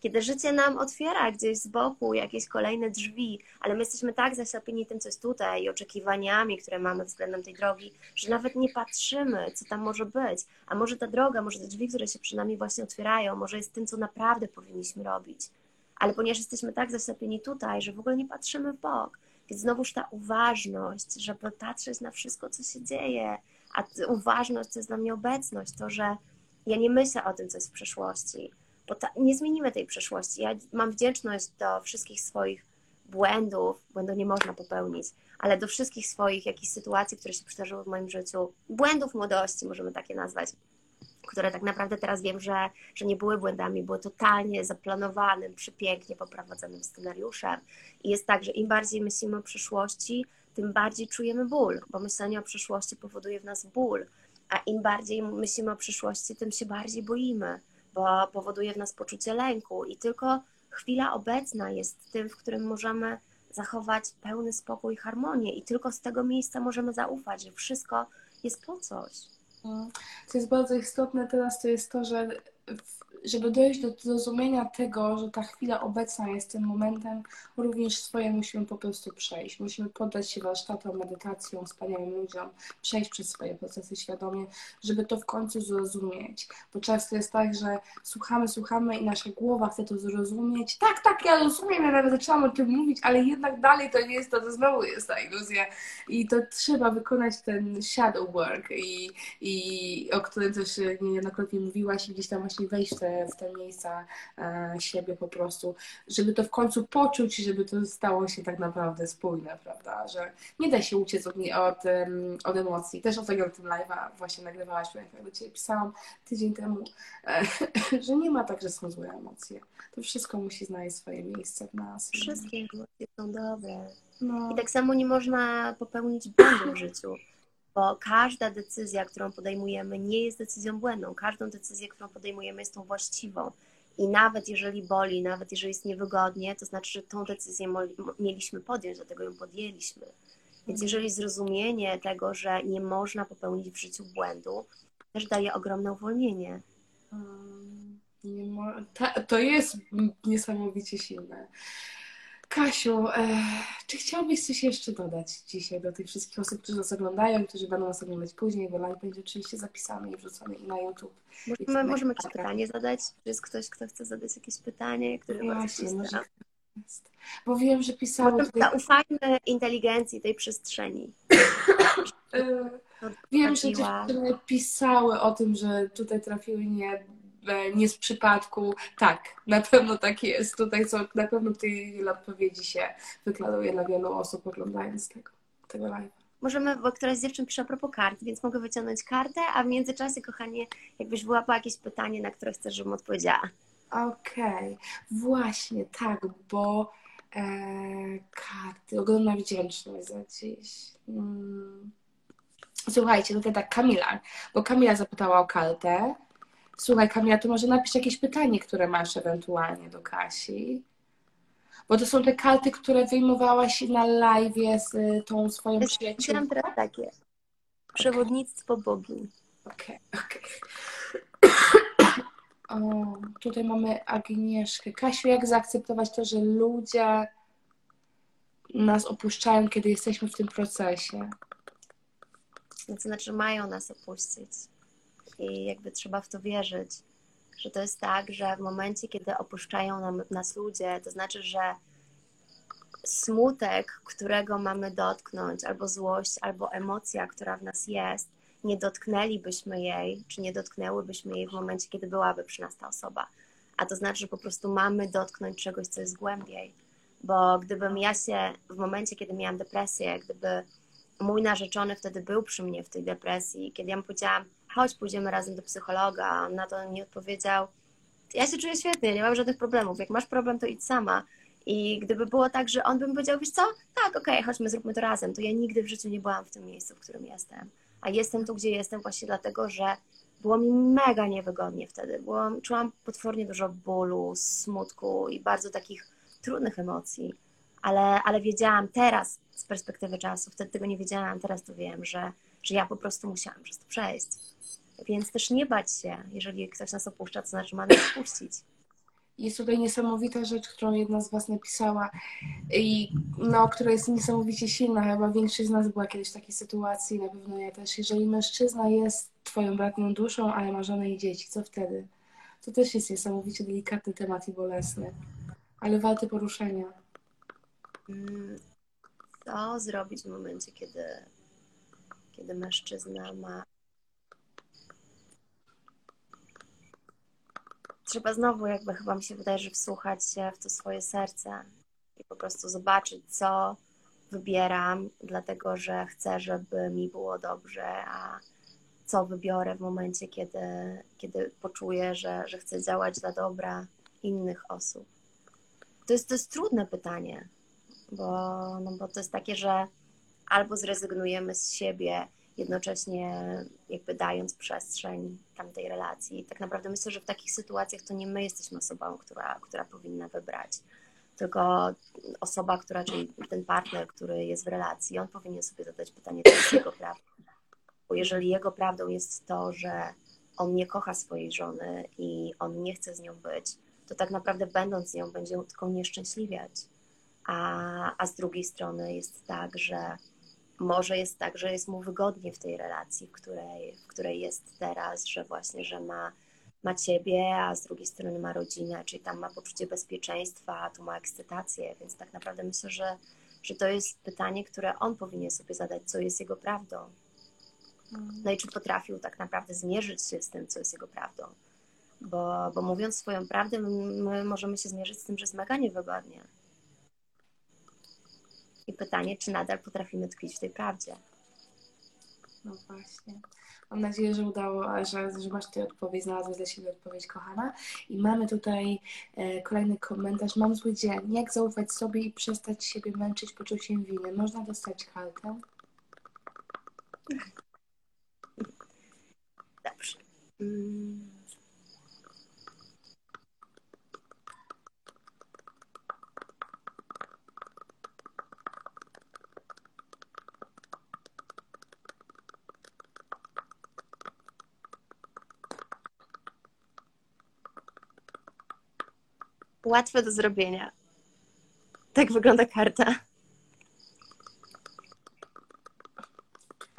Kiedy życie nam otwiera gdzieś z boku jakieś kolejne drzwi, ale my jesteśmy tak zaślepieni tym, co jest tutaj i oczekiwaniami, które mamy względem tej drogi, że nawet nie patrzymy, co tam może być. A może ta droga, może te drzwi, które się przy nami właśnie otwierają, może jest tym, co naprawdę powinniśmy robić. Ale ponieważ jesteśmy tak zaślepieni tutaj, że w ogóle nie patrzymy w bok, więc znowuż ta uważność, żeby patrzeć na wszystko, co się dzieje, a uważność to jest dla mnie obecność, to, że ja nie myślę o tym, co jest w przeszłości, bo ta, nie zmienimy tej przeszłości. Ja mam wdzięczność do wszystkich swoich błędów, błędu nie można popełnić, ale do wszystkich swoich jakichś sytuacji, które się przydarzyły w moim życiu, błędów młodości, możemy takie nazwać, które tak naprawdę teraz wiem, że, że nie były błędami, były totalnie zaplanowanym, przepięknie poprowadzonym scenariuszem. I jest tak, że im bardziej myślimy o przyszłości, tym bardziej czujemy ból, bo myślenie o przyszłości powoduje w nas ból, a im bardziej myślimy o przyszłości, tym się bardziej boimy, bo powoduje w nas poczucie lęku i tylko chwila obecna jest tym, w którym możemy zachować pełny spokój i harmonię i tylko z tego miejsca możemy zaufać, że wszystko jest po coś. Co jest bardzo istotne teraz, to jest to, że żeby dojść do zrozumienia tego, że ta chwila obecna jest tym momentem, również swoje musimy po prostu przejść. Musimy poddać się warsztatom, medytacjom, wspaniałym ludziom, przejść przez swoje procesy świadomie, żeby to w końcu zrozumieć. Bo często jest tak, że słuchamy, słuchamy i nasza głowa chce to zrozumieć. Tak, tak, ja rozumiem, ja nawet zaczęłam o tym mówić, ale jednak dalej to nie jest to, to znowu jest ta iluzja. I to trzeba wykonać ten shadow work, i, i o którym też niejednokrotnie mówiłaś, i gdzieś tam właśnie wejść w te w te miejsca e, siebie po prostu, żeby to w końcu poczuć, żeby to stało się tak naprawdę spójne, prawda, że nie da się uciec od, od, od emocji. Też ostatnio tym live'a właśnie nagrywałaś, jak do Ciebie pisałam tydzień temu, e, że nie ma tak, że są złe emocje. To wszystko musi znaleźć swoje miejsce w nas. Wszystkie emocje są dobre. No. I tak samo nie można popełnić błędu w życiu bo każda decyzja, którą podejmujemy, nie jest decyzją błędną. Każdą decyzję, którą podejmujemy, jest tą właściwą. I nawet jeżeli boli, nawet jeżeli jest niewygodnie, to znaczy, że tą decyzję mieliśmy podjąć, dlatego ją podjęliśmy. Więc jeżeli zrozumienie tego, że nie można popełnić w życiu błędu, też daje ogromne uwolnienie. to jest niesamowicie silne. Kasiu, e, czy chciałabyś coś jeszcze dodać dzisiaj do tych wszystkich osób, którzy nas oglądają którzy będą nas oglądać później, bo live będzie oczywiście zapisany i wrzucony i na YouTube. Możemy, możemy jakieś pytanie zadać? Czy jest ktoś, kto chce zadać jakieś pytanie, które no Właśnie, może jest. Bo wiem, że pisało... Tutaj... Zaufajmy inteligencji tej przestrzeni. E, wiem, że dziewczyny pisały o tym, że tutaj trafiły nie nie z przypadku. Tak, na pewno tak jest. Tutaj są, na pewno tej odpowiedzi się wykladuje dla wielu osób oglądając tego, tego live. Możemy, bo któraś z dziewczyn pisze a propos kart, więc mogę wyciągnąć kartę, a w międzyczasie, kochanie, jakbyś wyłapała jakieś pytanie, na które chcesz, żebym odpowiedziała. Okej, okay. właśnie, tak, bo e, karty, ogromna wdzięczność za dziś. Hmm. Słuchajcie, tutaj tak, Kamila, bo Kamila zapytała o kartę. Słuchaj, Kamila, to może napisz jakieś pytanie, które masz ewentualnie do Kasi. Bo to są te karty, które wyjmowałaś na live z y, tą swoją przyjaciółką. Mam teraz takie. Przewodnictwo okay. bogini. Okej, okay, okej. Okay. Tutaj mamy Agnieszkę. Kasiu, jak zaakceptować to, że ludzie nas opuszczają, kiedy jesteśmy w tym procesie? To znaczy, mają nas opuścić i jakby trzeba w to wierzyć, że to jest tak, że w momencie, kiedy opuszczają nam, nas ludzie, to znaczy, że smutek, którego mamy dotknąć, albo złość, albo emocja, która w nas jest, nie dotknęlibyśmy jej, czy nie dotknęłybyśmy jej w momencie, kiedy byłaby przy nas ta osoba. A to znaczy, że po prostu mamy dotknąć czegoś, co jest głębiej. Bo gdybym ja się w momencie, kiedy miałam depresję, gdyby mój narzeczony wtedy był przy mnie w tej depresji, kiedy ja mu powiedziałam, chodź, pójdziemy razem do psychologa, on na to nie odpowiedział, ja się czuję świetnie, nie mam żadnych problemów, jak masz problem, to idź sama. I gdyby było tak, że on by mi powiedział, wiesz co, tak, okej, okay, chodźmy, zróbmy to razem, to ja nigdy w życiu nie byłam w tym miejscu, w którym jestem. A jestem tu, gdzie jestem właśnie dlatego, że było mi mega niewygodnie wtedy. Byłam, czułam potwornie dużo bólu, smutku i bardzo takich trudnych emocji. Ale, ale wiedziałam teraz z perspektywy czasu, wtedy tego nie wiedziałam, teraz to wiem, że że ja po prostu musiałam przez to przejść. Więc też nie bać się, jeżeli ktoś nas opuszcza, to znaczy ma nas opuścić. Jest tutaj niesamowita rzecz, którą jedna z Was napisała i no, która jest niesamowicie silna. Chyba większość z nas była kiedyś w takiej sytuacji, na pewno ja też. Jeżeli mężczyzna jest Twoją bratnią duszą, ale ma żonę i dzieci, co wtedy? To też jest niesamowicie delikatny temat i bolesny, ale warty poruszenia. Mm, Co zrobić w momencie, kiedy, kiedy mężczyzna ma. Trzeba znowu, jakby chyba mi się wydaje, że wsłuchać się w to swoje serce i po prostu zobaczyć, co wybieram, dlatego że chcę, żeby mi było dobrze, a co wybiorę w momencie, kiedy, kiedy poczuję, że, że chcę działać dla dobra innych osób. To jest, to jest trudne pytanie, bo, no bo to jest takie, że albo zrezygnujemy z siebie, jednocześnie jakby dając przestrzeń tamtej relacji. Tak naprawdę myślę, że w takich sytuacjach to nie my jesteśmy osobą, która, która powinna wybrać, tylko osoba, która, czyli ten partner, który jest w relacji, on powinien sobie zadać pytanie, co jest jego prawdą. Bo jeżeli jego prawdą jest to, że on nie kocha swojej żony i on nie chce z nią być, to tak naprawdę będąc z nią będzie ją tylko nieszczęśliwiać. A, a z drugiej strony jest tak, że może jest tak, że jest mu wygodnie w tej relacji, w której, w której jest teraz, że właśnie, że ma, ma ciebie, a z drugiej strony ma rodzinę, czyli tam ma poczucie bezpieczeństwa, a tu ma ekscytację, więc tak naprawdę myślę, że, że to jest pytanie, które on powinien sobie zadać, co jest jego prawdą. No i czy potrafił tak naprawdę zmierzyć się z tym, co jest jego prawdą. Bo, bo mówiąc swoją prawdę, my możemy się zmierzyć z tym, że jest mega niewygodnie. I pytanie, czy nadal potrafimy tkwić w tej prawdzie. No właśnie. Mam nadzieję, że udało, że, że masz tutaj odpowiedź, znalazłaś dla siebie odpowiedź, kochana. I mamy tutaj e, kolejny komentarz. Mam zły dzień. Jak zaufać sobie i przestać siebie męczyć poczuciem winy? Można dostać kartę? Dobrze. Mm. Łatwe do zrobienia. Tak wygląda karta.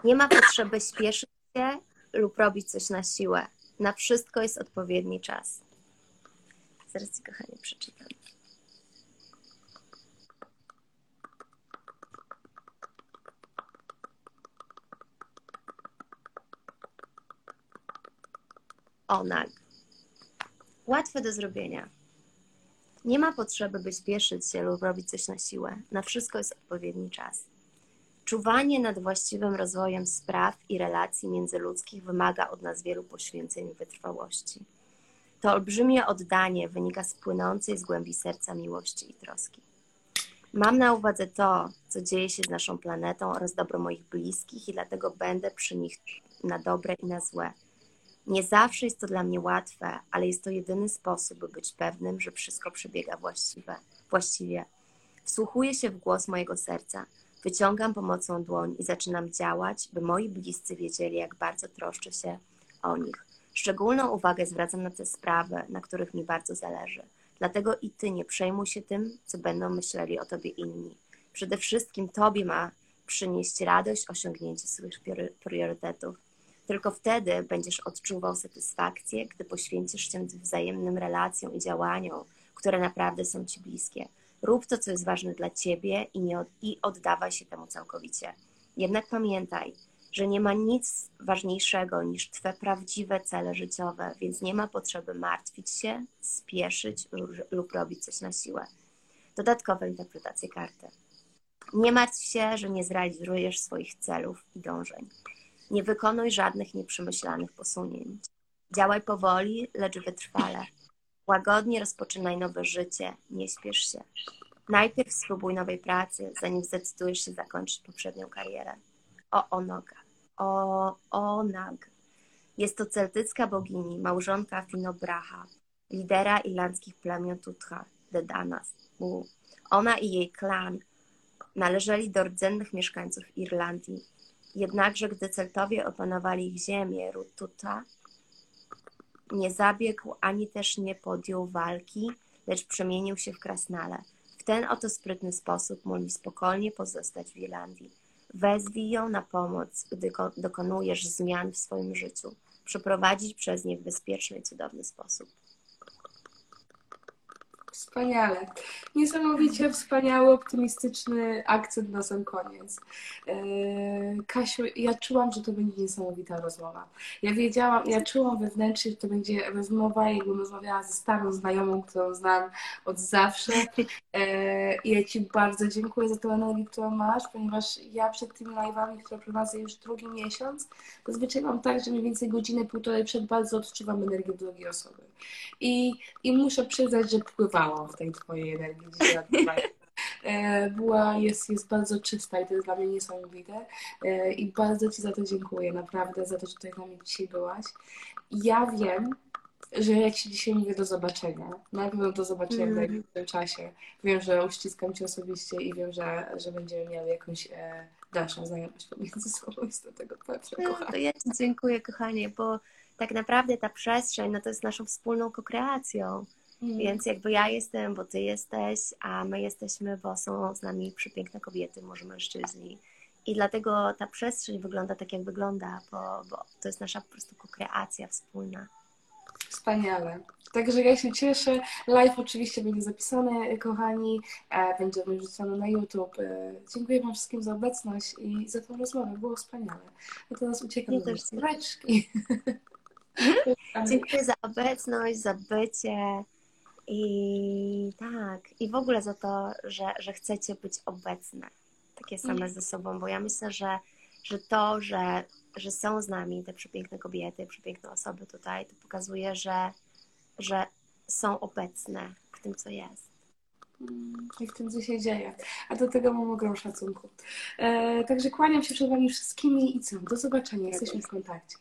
Nie ma potrzeby śpieszyć się lub robić coś na siłę. Na wszystko jest odpowiedni czas. Zaraz Ci, kochanie, przeczytam. Onag. Łatwe do zrobienia. Nie ma potrzeby, by śpieszyć się lub robić coś na siłę. Na wszystko jest odpowiedni czas. Czuwanie nad właściwym rozwojem spraw i relacji międzyludzkich wymaga od nas wielu poświęceń i wytrwałości. To olbrzymie oddanie wynika z płynącej z głębi serca miłości i troski. Mam na uwadze to, co dzieje się z naszą planetą oraz dobro moich bliskich i dlatego będę przy nich na dobre i na złe. Nie zawsze jest to dla mnie łatwe, ale jest to jedyny sposób, by być pewnym, że wszystko przebiega właściwe, właściwie. Wsłuchuję się w głos mojego serca, wyciągam pomocą dłoń i zaczynam działać, by moi bliscy wiedzieli, jak bardzo troszczę się o nich. Szczególną uwagę zwracam na te sprawy, na których mi bardzo zależy. Dlatego i ty nie przejmuj się tym, co będą myśleli o tobie inni. Przede wszystkim tobie ma przynieść radość osiągnięcie swoich priorytetów. Tylko wtedy będziesz odczuwał satysfakcję, gdy poświęcisz się wzajemnym relacjom i działaniom, które naprawdę są ci bliskie. Rób to, co jest ważne dla ciebie i, nie od, i oddawaj się temu całkowicie. Jednak pamiętaj, że nie ma nic ważniejszego niż Twe prawdziwe cele życiowe, więc nie ma potrzeby martwić się, spieszyć lub, lub robić coś na siłę. Dodatkowe interpretacje karty. Nie martw się, że nie zrealizujesz swoich celów i dążeń. Nie wykonuj żadnych nieprzemyślanych posunięć. Działaj powoli, lecz wytrwale. Łagodnie rozpoczynaj nowe życie, nie śpiesz się. Najpierw spróbuj nowej pracy, zanim zdecydujesz się zakończyć poprzednią karierę. O Onoga. O Onag. Jest to celtycka bogini, małżonka Finobracha, lidera irlandzkich plemion Tutcha, Dedanas. Ona i jej klan należeli do rdzennych mieszkańców Irlandii. Jednakże, gdy Celtowie opanowali ich ziemię, ród Tuta nie zabiegł ani też nie podjął walki, lecz przemienił się w krasnale. W ten oto sprytny sposób mogli spokojnie pozostać w Irlandii. Wezwij ją na pomoc, gdy ko- dokonujesz zmian w swoim życiu. Przeprowadzić przez nie w bezpieczny i cudowny sposób. Wspaniale. Niesamowicie wspaniały, optymistyczny akcent na sam koniec. Eee, Kasiu, ja czułam, że to będzie niesamowita rozmowa. Ja wiedziałam, ja czułam wewnętrznie, że to będzie rozmowa, jakbym rozmawiała ze starą znajomą, którą znam od zawsze. Eee, I ja Ci bardzo dziękuję za tę energię, którą masz, ponieważ ja przed tymi live'ami, które prowadzę już drugi miesiąc, zazwyczaj mam tak, że mniej więcej godzinę, półtorej przed bardzo odczuwam energię drugiej osoby. I, i muszę przyznać, że pływałam w tej Twojej energii dzisiaj. E, Była, jest, jest bardzo czysta i to jest dla mnie niesamowite. E, I bardzo Ci za to dziękuję, naprawdę, za to, że tutaj z nami dzisiaj byłaś. Ja wiem, że ja Ci dzisiaj mówię do zobaczenia. Na pewno do zobaczenia w Mm. najbliższym czasie. Wiem, że uściskam Cię osobiście i wiem, że, że będziemy miały jakąś e, dalszą znajomość pomiędzy sobą. Jestem tego pewna, No, to ja Ci dziękuję, kochanie, bo tak naprawdę ta przestrzeń no to jest naszą wspólną kokreacją. Mm. Więc jakby ja jestem, bo ty jesteś, a my jesteśmy, bo są z nami przepiękne kobiety, może mężczyźni. I dlatego ta przestrzeń wygląda tak, jak wygląda, bo, bo to jest nasza po prostu kokreacja wspólna. Wspaniale. Także ja się cieszę. Live oczywiście będzie zapisany, kochani. E, Będzie wrzucony na YouTube. E, Dziękuję Wam wszystkim za obecność i za tę rozmowę. Było wspaniale. A teraz uciekam Ja do też reczki. Dziękuję za obecność, za bycie i tak, i w ogóle za to, że, że chcecie być obecne, takie same ze sobą, bo ja myślę, że, że to, że, że są z nami te przepiękne kobiety, przepiękne osoby tutaj, to pokazuje, że, że są obecne w tym, co jest. I w tym, co się dzieje. A do tego mam ogrom szacunku. E, Także kłaniam się przed Wami wszystkimi i co? Do zobaczenia. Jesteśmy w kontakcie.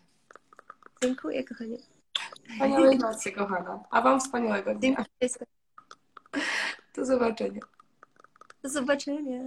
Dziękuję, kochanie. Wspaniałej nocy, kochana. A Wam wspaniałego dnia. Do zobaczenia. Do zobaczenia.